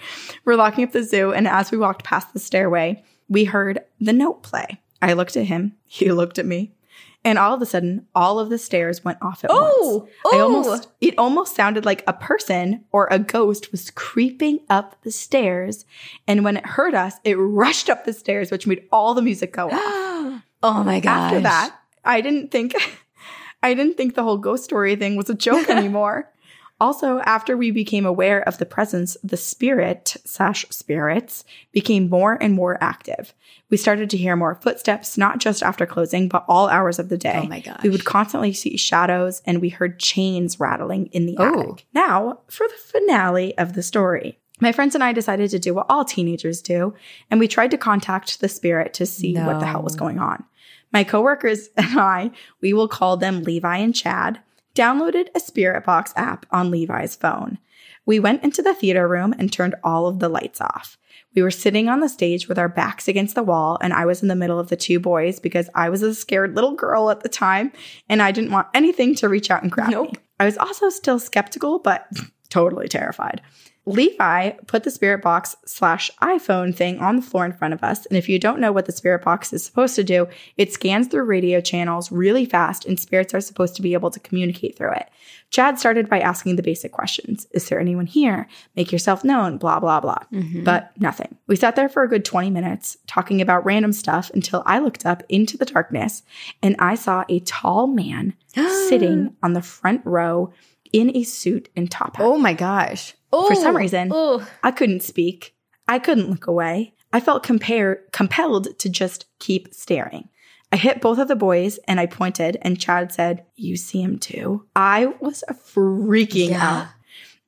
Speaker 1: we're locking up the zoo. And as we walked past the stairway, we heard the note play. I looked at him. He looked at me. And all of a sudden, all of the stairs went off at
Speaker 2: Oh,
Speaker 1: once. I
Speaker 2: oh.
Speaker 1: almost it almost sounded like a person or a ghost was creeping up the stairs. And when it heard us, it rushed up the stairs, which made all the music go off.
Speaker 2: Oh my gosh.
Speaker 1: After that, I didn't think I didn't think the whole ghost story thing was a joke anymore. Also, after we became aware of the presence, the spirit slash spirits became more and more active. We started to hear more footsteps, not just after closing, but all hours of the day.
Speaker 2: Oh my gosh.
Speaker 1: We would constantly see shadows and we heard chains rattling in the
Speaker 2: Oh.
Speaker 1: attic. Now, for the finale of the story. My friends and I decided to do what all teenagers do, and we tried to contact the spirit to see what the hell was going on. My coworkers and I, we will call them Levi and Chad, downloaded a Spirit Box app on Levi's phone. We went into the theater room and turned all of the lights off. We were sitting on the stage with our backs against the wall, and I was in the middle of the two boys because I was a scared little girl at the time and I didn't want anything to reach out and grab
Speaker 2: Nope.
Speaker 1: me. I was also still skeptical, but totally terrified. Levi put the spirit box slash iPhone thing on the floor in front of us. And if you don't know what the spirit box is supposed to do, it scans through radio channels really fast, and spirits are supposed to be able to communicate through it. Chad started by asking the basic questions Is there anyone here? Make yourself known, blah, blah, blah. Mm-hmm. But nothing. We sat there for a good 20 minutes talking about random stuff until I looked up into the darkness and I saw a tall man sitting on the front row in a suit and top hat.
Speaker 2: Oh my gosh. Oh,
Speaker 1: For some reason,
Speaker 2: oh.
Speaker 1: I couldn't speak. I couldn't look away. I felt compelled to just keep staring. I hit both of the boys and I pointed, and Chad said, You see him too? I was freaking
Speaker 2: Yeah.
Speaker 1: out.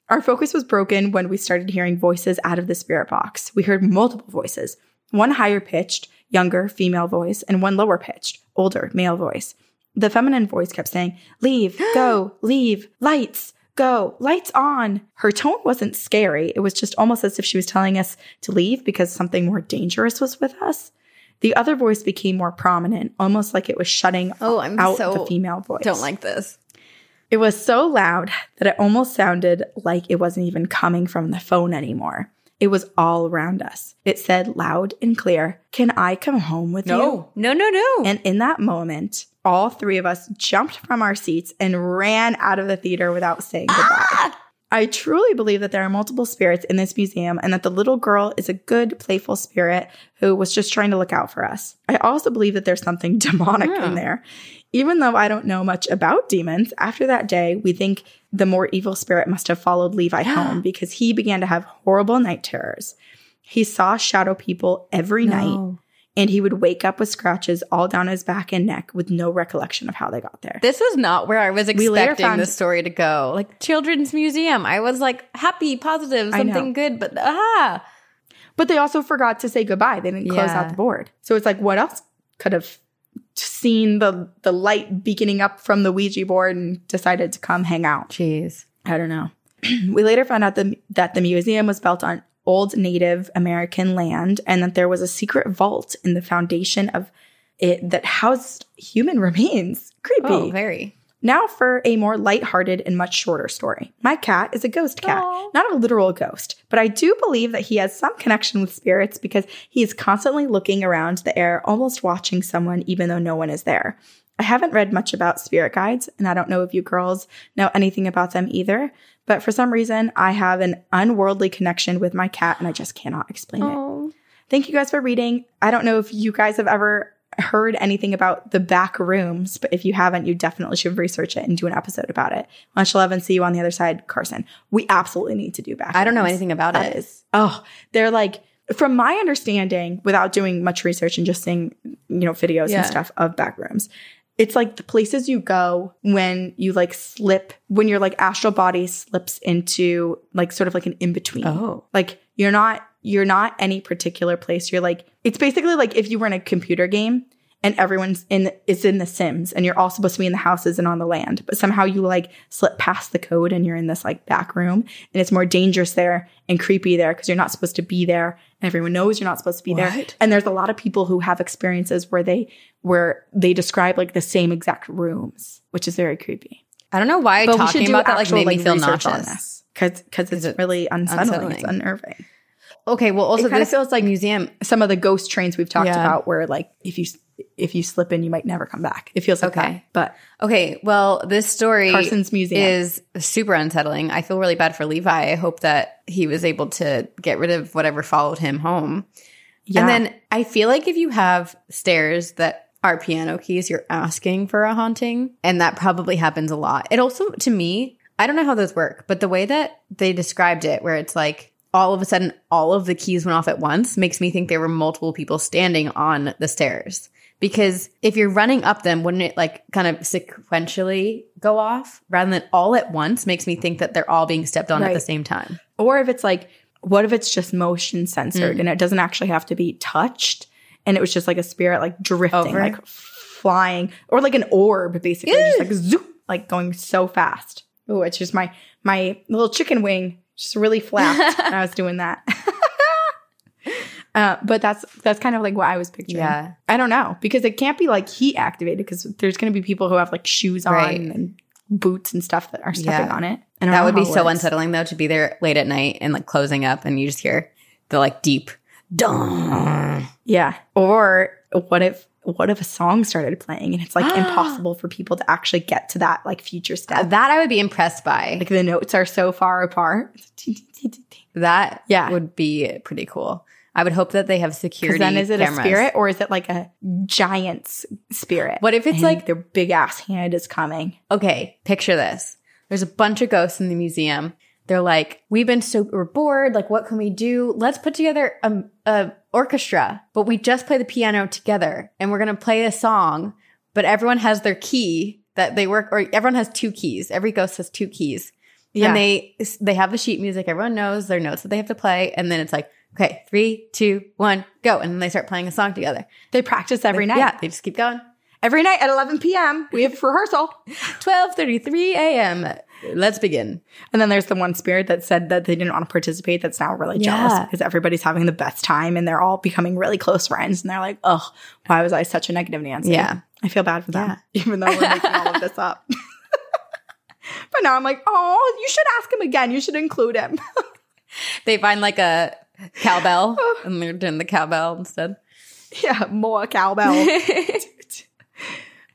Speaker 1: Our focus was broken when we started hearing voices out of the spirit box. We heard multiple voices one higher pitched, younger female voice, and one lower pitched, older male voice. The feminine voice kept saying, Leave, go, leave, lights, go, lights on. Her tone wasn't scary. It was just almost as if she was telling us to leave because something more dangerous was with us. The other voice became more prominent, almost like it was shutting
Speaker 2: Oh, I'm
Speaker 1: out
Speaker 2: so
Speaker 1: the female voice.
Speaker 2: Don't like this.
Speaker 1: It was so loud that it almost sounded like it wasn't even coming from the phone anymore. It was all around us. It said loud and clear, Can I come home with you?
Speaker 2: No, no, no, no.
Speaker 1: And in that moment, all three of us jumped from our seats and ran out of the theater without saying goodbye. Ah! I truly believe that there are multiple spirits in this museum and that the little girl is a good, playful spirit who was just trying to look out for us. I also believe that there's something demonic in there. Even though I don't know much about demons, after that day, we think the more evil spirit must have followed Levi home because he began to have horrible night terrors. He saw shadow people every night
Speaker 2: No.
Speaker 1: And he would wake up with scratches all down his back and neck with no recollection of how they got there.
Speaker 2: This is not where I was expecting
Speaker 1: found-
Speaker 2: the story to go. Like children's museum. I was like happy, positive, something good, but ah.
Speaker 1: But they also forgot to say goodbye. They didn't close
Speaker 2: Yeah.
Speaker 1: out the board. So it's like, what else could have seen the the light beaconing up from the Ouija board and decided to come hang out?
Speaker 2: Jeez.
Speaker 1: I don't know. we later found out the, that the museum was built on old Native American land and that there was a secret vault in the foundation of it that housed human remains. Creepy.
Speaker 2: Oh, very.
Speaker 1: Now for a more lighthearted and much shorter story. My cat is a ghost cat,
Speaker 2: Aw.
Speaker 1: not a literal ghost, but I do believe that he has some connection with spirits because he is constantly looking around the air, almost watching someone, even though no one is there. I haven't read much about spirit guides, and I don't know if you girls know anything about them either, but for some reason, I have an unworldly connection with my cat, and I just cannot explain it.
Speaker 2: Oh.
Speaker 1: Thank you guys for reading. I don't know if you guys have ever heard anything about the back rooms, but if you haven't, you definitely should research it and do an episode about it. Lunch 11, see you on the other side, Carson. We absolutely need to do back
Speaker 2: I don't know
Speaker 1: rooms.
Speaker 2: anything about
Speaker 1: That
Speaker 2: it.
Speaker 1: is- oh, they're like, from my understanding, without doing much research and just seeing, you know, videos
Speaker 2: Yeah.
Speaker 1: and stuff of back rooms, it's like the places you go when you like slip, when your like astral body slips into like sort of like an in between.
Speaker 2: Oh.
Speaker 1: Like you're not you're not any particular place. You're like, it's basically like if you were in a computer game and everyone's in is in the Sims and you're all supposed to be in the houses and on the land, but somehow you like slip past the code and you're in this like back room and it's more dangerous there and creepy there because you're not supposed to be there and everyone knows you're not supposed to be there. And there's a lot of people who have experiences where they where they describe like the same exact rooms, which is very creepy.
Speaker 2: I don't know why
Speaker 1: But we
Speaker 2: talking
Speaker 1: should do
Speaker 2: about that like
Speaker 1: actual,
Speaker 2: made me feel
Speaker 1: research on
Speaker 2: nauseous.
Speaker 1: this because because it's
Speaker 2: it
Speaker 1: really unsettling. It's unnerving.
Speaker 2: Okay, well, also
Speaker 1: It kinda
Speaker 2: this
Speaker 1: feels like-
Speaker 2: museum.
Speaker 1: Some of the ghost trains we've talked
Speaker 2: Yeah.
Speaker 1: about, where like if you if you slip in, you might never come back. It feels like
Speaker 2: Okay.
Speaker 1: that. But
Speaker 2: Okay, well, this story
Speaker 1: Carson's museum.
Speaker 2: is super unsettling. I feel really bad for Levi. I hope that he was able to get rid of whatever followed him home.
Speaker 1: yeah,
Speaker 2: And then I feel like if you have stairs that are piano keys, you're asking for a haunting. And that probably happens a lot. It also, to me, I don't know how those work, but the way that they described it, where it's like all of a sudden all of the keys went off at once, makes me think there were multiple people standing on the stairs. Because if you're running up them, wouldn't it like kind of sequentially go off rather than all at once? Makes me think that they're all being stepped on at the same time.
Speaker 1: or if it's like, what if it's just motion censored
Speaker 2: Mm.
Speaker 1: and it doesn't actually have to be touched, and it was just like a spirit like drifting,
Speaker 2: Over?
Speaker 1: like flying, or like an orb, basically, just like zoop, like going so fast. Oh, it's just my my little chicken wing just really flapped when I was doing that. Uh, but that's that's kind of like what I was picturing.
Speaker 2: Yeah.
Speaker 1: I don't know because it can't be like heat activated because there's going to be people who have like shoes on
Speaker 2: Right.
Speaker 1: and boots and stuff that are stepping
Speaker 2: Yeah.
Speaker 1: on it. Don't
Speaker 2: That would be so unsettling though to be there late at night and like closing up and you just hear the like deep dong.
Speaker 1: Yeah. Or what if what if a song started playing and it's like impossible for people to actually get to that like future step?
Speaker 2: That I would be impressed by.
Speaker 1: like the notes are so far apart.
Speaker 2: that
Speaker 1: Yeah.
Speaker 2: would be pretty cool. I would hope that they have security.
Speaker 1: then is it
Speaker 2: cameras.
Speaker 1: a spirit or is it like a giant's spirit?
Speaker 2: What if it's
Speaker 1: And
Speaker 2: like-
Speaker 1: their big ass hand is coming?
Speaker 2: Okay, picture this. There's a bunch of ghosts in the museum. They're like, we've been super bored. Like, what can we do? Let's put together a, a orchestra, but we just play the piano together and we're going to play a song, but everyone has their key that they work, or everyone has two keys. Every ghost has two keys.
Speaker 1: Yeah.
Speaker 2: And they, they have the sheet music. Everyone knows their notes that they have to play. And then it's like, okay, three, two, one, go. And then they start playing a song together.
Speaker 1: They practice every night.
Speaker 2: Yeah, they just keep going.
Speaker 1: Every night at 11 p.m. We have rehearsal.
Speaker 2: 12:33 a.m. Let's begin.
Speaker 1: And then there's the one spirit that said that they didn't want to participate that's now really jealous because everybody's having the best time and they're all becoming really close friends. And they're like, oh, why was I such a negative Nancy?
Speaker 2: Yeah.
Speaker 1: I feel bad for them,
Speaker 2: Yeah.
Speaker 1: even though we're making all of this up. but now I'm like, oh, you should ask him again. You should include him.
Speaker 2: They find like a cowbell oh. and they're doing the cowbell instead.
Speaker 1: yeah, more cowbell.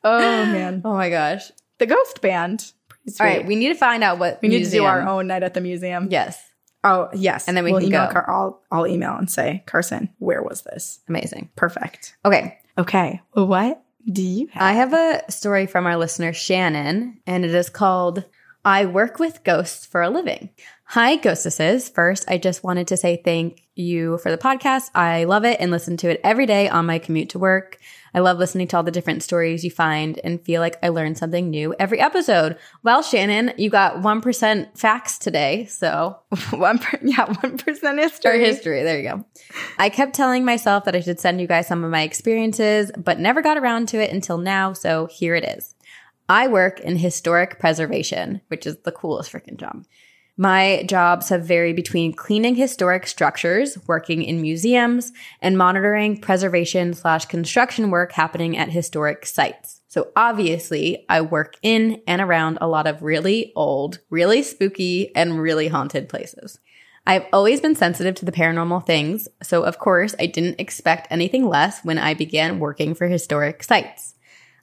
Speaker 1: oh, man.
Speaker 2: Oh my gosh.
Speaker 1: The ghost band.
Speaker 2: All right, we need to find out what
Speaker 1: we need to do our own night at the museum.
Speaker 2: Yes.
Speaker 1: Oh, yes.
Speaker 2: And then we
Speaker 1: we'll
Speaker 2: can
Speaker 1: email
Speaker 2: go.
Speaker 1: Car- I'll, I'll email and say, Carson, where was this?
Speaker 2: Amazing.
Speaker 1: Perfect.
Speaker 2: Okay.
Speaker 1: Okay. What do you have?
Speaker 2: I have a story from our listener Shannon and it is called I work with ghosts for a living. Hi ghostesses. First, I just wanted to say thank you for the podcast. I love it and listen to it every day on my commute to work. I love listening to all the different stories you find and feel like I learn something new every episode. Well, Shannon, you got 1% facts today, so
Speaker 1: one per- yeah, one history. percent
Speaker 2: or
Speaker 1: history.
Speaker 2: There you go. I kept telling myself that I should send you guys some of my experiences, but never got around to it until now. So here it is. I work in historic preservation, which is the coolest freaking job. My jobs have varied between cleaning historic structures, working in museums, and monitoring preservation slash construction work happening at historic sites. So obviously, I work in and around a lot of really old, really spooky, and really haunted places. I've always been sensitive to the paranormal things, so of course, I didn't expect anything less when I began working for historic sites.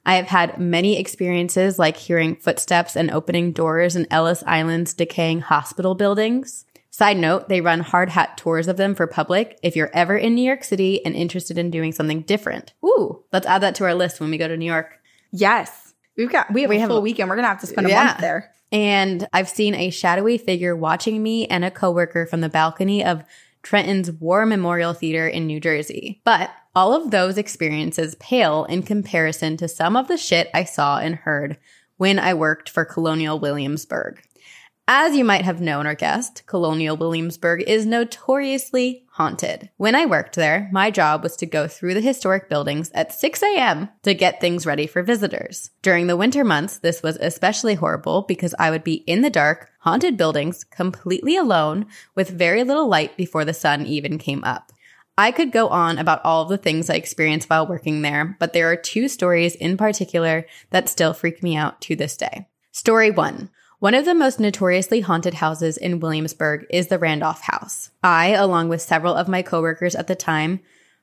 Speaker 2: I have had many experiences like hearing footsteps and opening doors in Ellis Island's decaying hospital buildings. Side note, they run hard hat tours of them for public if you're ever in New York City and interested in doing something different. Ooh, let's add that to our list when we go to New York.
Speaker 1: Yes, we've got we have
Speaker 2: We
Speaker 1: a
Speaker 2: have
Speaker 1: full
Speaker 2: a-
Speaker 1: weekend. We're gonna have to spend a
Speaker 2: Yeah.
Speaker 1: month there.
Speaker 2: And I've seen a shadowy figure watching me and a coworker from the balcony of Trenton's War Memorial Theater in New Jersey. But all of those experiences pale in comparison to some of the shit I saw and heard when I worked for Colonial Williamsburg. As you might have known or guessed, Colonial Williamsburg is notoriously haunted. When I worked there, my job was to go through the historic buildings at 6 a.m. to get things ready for visitors. During the winter months, this was especially horrible because I would be in the dark, haunted buildings, completely alone, with very little light before the sun even came up. I could go on about all of the things I experienced while working there, but there are two stories in particular that still freak me out to this day. Story one. One of the most notoriously haunted houses in Williamsburg is the Randolph House. I, along with several of my coworkers at the time,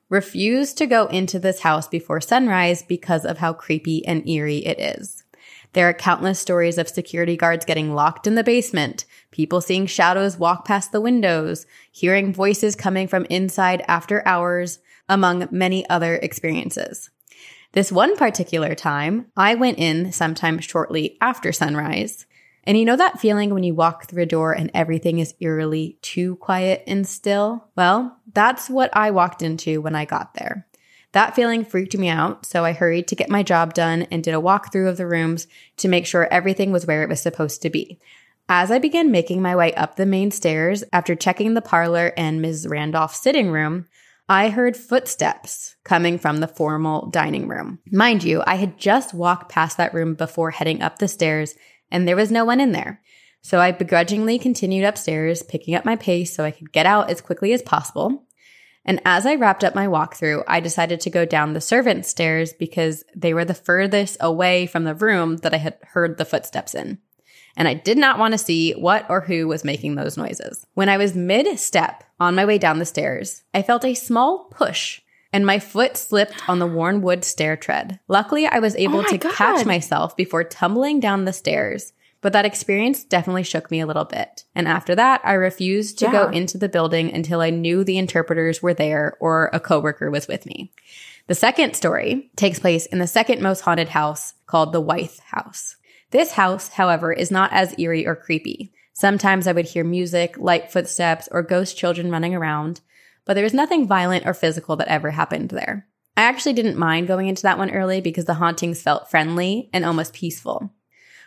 Speaker 2: refused to go into this house before sunrise because of how creepy and eerie it is. There are countless stories of security guards getting locked in the basement, people seeing shadows walk past the windows, hearing voices coming from inside after hours, among many other experiences. This one particular time, I went in sometime shortly after sunrise and you know that feeling when you walk through a door and everything is eerily too quiet and still? Well, that's what I walked into when I got there. That feeling freaked me out, so I hurried to get my job done and did a walkthrough of the rooms to make sure everything was where it was supposed to be. As I began making my way up the main stairs after checking the parlor and Ms. Randolph's sitting room, I heard footsteps coming from the formal dining room. Mind you, I had just walked past that room before heading up the stairs and there was no one in there. So I begrudgingly continued upstairs, picking up my pace so I could get out as quickly as possible. And as I wrapped up my walkthrough, I decided to go down the servants' stairs because they were the furthest away from the room that I had heard the footsteps in. And I did not want to see what or who was making those noises. When I was mid step on my way down the stairs, I felt a small push and my foot slipped on the worn wood stair tread. Luckily, I was able
Speaker 1: Oh
Speaker 2: to
Speaker 1: God.
Speaker 2: catch myself before tumbling down the stairs. But that experience definitely shook me a little bit. And after that, I refused to go into the building until I knew the interpreters were there or a coworker was with me. The second story takes place in the second most haunted house called the Wythe House. This house, however, is not as eerie or creepy. Sometimes I would hear music, light footsteps, or ghost children running around, but there was nothing violent or physical that ever happened there. I actually didn't mind going into that one early because the hauntings felt friendly and almost peaceful.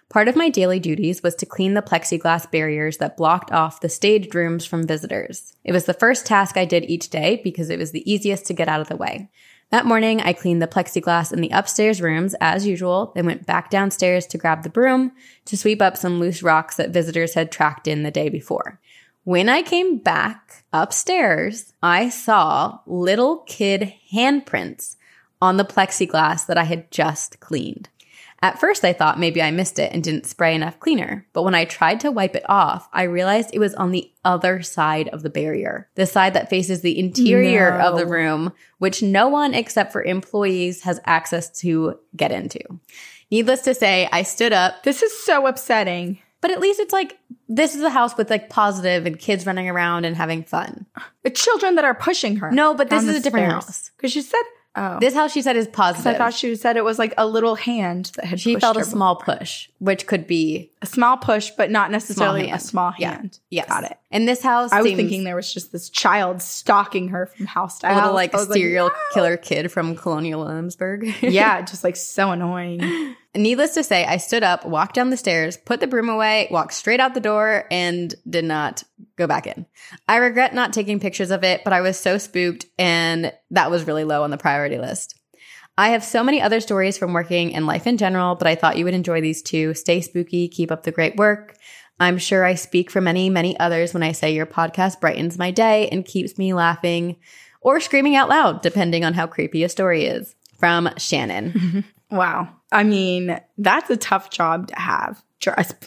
Speaker 2: Part of my daily duties was to clean the plexiglass barriers that blocked off the staged rooms from visitors. It was the first task I did each day because it was the easiest to get out of the way. That morning, I cleaned the plexiglass in the upstairs rooms as usual, then went back downstairs to grab the broom to sweep up some loose rocks that visitors had tracked in the day before. When I came back upstairs, I saw little kid handprints on the plexiglass that I had just cleaned. At first, I thought maybe I missed it and didn't spray enough cleaner. But when I tried to wipe it off, I realized it was on the other side of the barrier, the side that faces the interior of the room, which no one except for employees has access to get into. Needless to say, I stood up,
Speaker 1: This is so upsetting.
Speaker 2: But at least it's like this is a house with like positive and kids running around and having fun.
Speaker 1: The children that are pushing her.
Speaker 2: No, but this is a different house.
Speaker 1: Because she said, oh.
Speaker 2: This house she said is positive.
Speaker 1: I thought she said it was like a little hand that had
Speaker 2: she felt a small push, which could be
Speaker 1: a small push, but not necessarily
Speaker 2: hand.
Speaker 1: a small hand.
Speaker 2: Yes.
Speaker 1: Got it.
Speaker 2: And this house,
Speaker 1: I was
Speaker 2: seems
Speaker 1: thinking there was just this child stalking her from house to
Speaker 2: a
Speaker 1: house.
Speaker 2: little like
Speaker 1: was
Speaker 2: serial
Speaker 1: "No."
Speaker 2: killer kid from Colonial Williamsburg.
Speaker 1: yeah, just like so annoying.
Speaker 2: Needless to say, I stood up, walked down the stairs, put the broom away, walked straight out the door, and did not go back in. I regret not taking pictures of it, but I was so spooked, and that was really low on the priority list. I have so many other stories from working and life in general, but I thought you would enjoy these two. Stay spooky, keep up the great work. I'm sure I speak for many, many others when I say your podcast brightens my day and keeps me laughing or screaming out loud, depending on how creepy a story is. From Shannon.
Speaker 1: Wow. I mean, that's a tough job to have.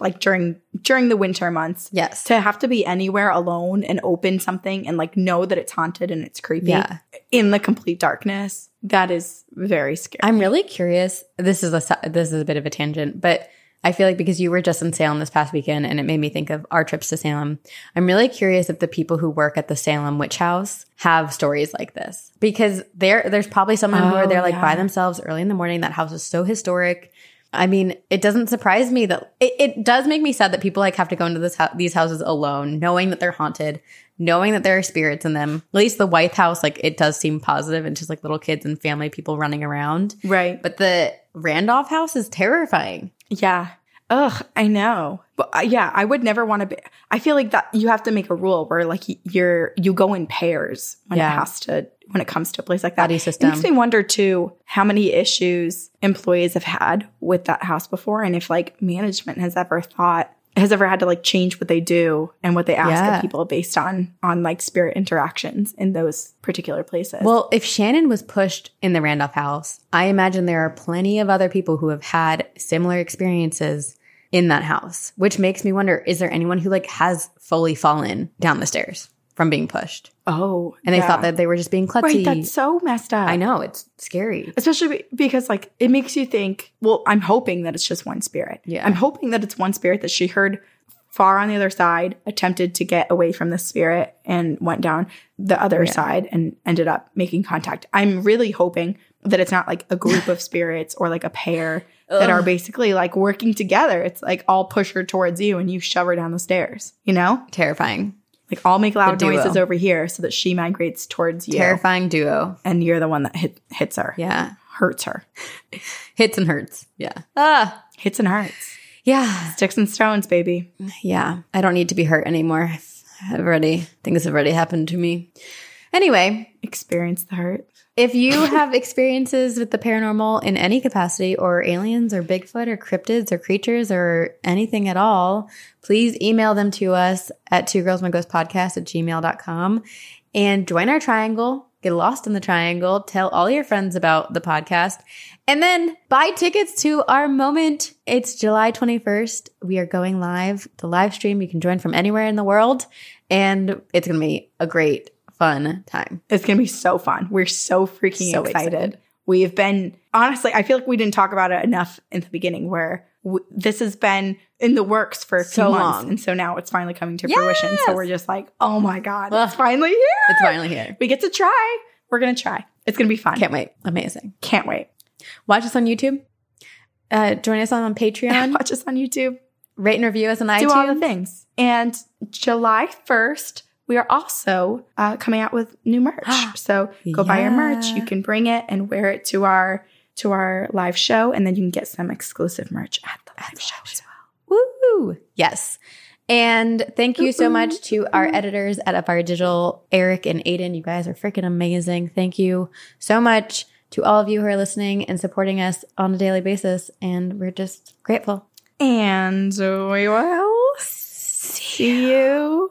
Speaker 1: Like during during the winter months.
Speaker 2: Yes.
Speaker 1: To have to be anywhere alone and open something and like know that it's haunted and it's creepy
Speaker 2: Yeah.
Speaker 1: in the complete darkness. That is very scary.
Speaker 2: I'm really curious. This is a this is a bit of a tangent, but I feel like because you were just in Salem this past weekend, and it made me think of our trips to Salem. I'm really curious if the people who work at the Salem Witch House have stories like this because there there's probably someone who are
Speaker 1: Oh,
Speaker 2: there like by themselves early in the morning. That house is so historic. I mean, it doesn't surprise me that it, it does make me sad that people like have to go into this hou- these houses alone, knowing that they're haunted, knowing that there are spirits in them. At least the Wythe House, like it does seem positive and just like little kids and family people running around.
Speaker 1: right.
Speaker 2: But the Randolph house is terrifying.
Speaker 1: Yeah. Ugh, I know. But uh, yeah, I would never want to be. I feel like that you have to make a rule where like you're you go in pairs when
Speaker 2: Yeah.
Speaker 1: it has to when it comes to a place like that.
Speaker 2: Buddy
Speaker 1: It
Speaker 2: system.
Speaker 1: makes me wonder too how many issues employees have had with that house before, and if like management has ever thought has ever had to like change what they do and what they ask
Speaker 2: Yeah.
Speaker 1: of people based on on like spirit interactions in those particular places.
Speaker 2: Well, if Shannon was pushed in the Randolph house, I imagine there are plenty of other people who have had similar experiences in that house, which makes me wonder is there anyone who like has fully fallen down the stairs from being pushed?
Speaker 1: oh,
Speaker 2: And they
Speaker 1: yeah.
Speaker 2: thought that they were just being klutzy.
Speaker 1: right. That's so messed up.
Speaker 2: I know, it's scary.
Speaker 1: especially because like it makes you think well i'm hoping that it's just one spirit
Speaker 2: Yeah.
Speaker 1: i'm hoping that it's one spirit that she heard far on the other side attempted to get away from the spirit and went down the other
Speaker 2: Yeah.
Speaker 1: side and ended up making contact i'm really hoping that it's not like a group of spirits or like a pair that are basically like working together it's like all push her towards you and you shove her down the stairs you know
Speaker 2: Terrifying.
Speaker 1: Like I'll make loud noises over here so that she migrates towards you
Speaker 2: Terrifying duo.
Speaker 1: and you're the one that hit, hits her
Speaker 2: Yeah.
Speaker 1: hurts her
Speaker 2: Hits and hurts. Yeah. Ah.
Speaker 1: hits and hurts
Speaker 2: Yeah.
Speaker 1: Sticks and stones, baby.
Speaker 2: Yeah. I don't need to be hurt anymore. I've already, things have already happened to me. Anyway,
Speaker 1: Experience the hurt.
Speaker 2: If you have experiences with the paranormal in any capacity, or aliens, or Bigfoot, or cryptids, or creatures, or anything at all, please email them to us at two girls one ghost podcast at gmail.com and join our triangle. Get lost in the triangle. Tell all your friends about the podcast. And then buy tickets to our moment. It's July 21st. We are going live. The live stream you can join from anywhere in the world. And it's going to be a great, fun time.
Speaker 1: It's going to be so fun. We're so freaking
Speaker 2: So
Speaker 1: excited.
Speaker 2: excited.
Speaker 1: We've been, honestly, I feel like we didn't talk about it enough in the beginning where w- this has been in the works for a few
Speaker 2: So
Speaker 1: months.
Speaker 2: long.
Speaker 1: And so now it's finally coming to fruition. So we're just like, oh my God,
Speaker 2: Ugh.
Speaker 1: it's finally here.
Speaker 2: It's finally here.
Speaker 1: We get to try. We're going to try. It's going to be fun.
Speaker 2: Can't wait. Amazing.
Speaker 1: Can't wait.
Speaker 2: Watch us on YouTube. Uh, join us on, on Patreon.
Speaker 1: Watch us on YouTube.
Speaker 2: Rate and review us on iTunes.
Speaker 1: do all the things. And July 1st, we are also uh, coming out with new merch. so go buy our merch. You can bring it and wear it to our to our live show, and then you can get some exclusive merch at the live show as well.
Speaker 2: Woo! Yes. And thank you so much to our editors at Upfire Digital, Eric and Aiden. You guys are freaking amazing. Thank you so much to all of you who are listening and supporting us on a daily basis. And we're just grateful.
Speaker 1: And we will see you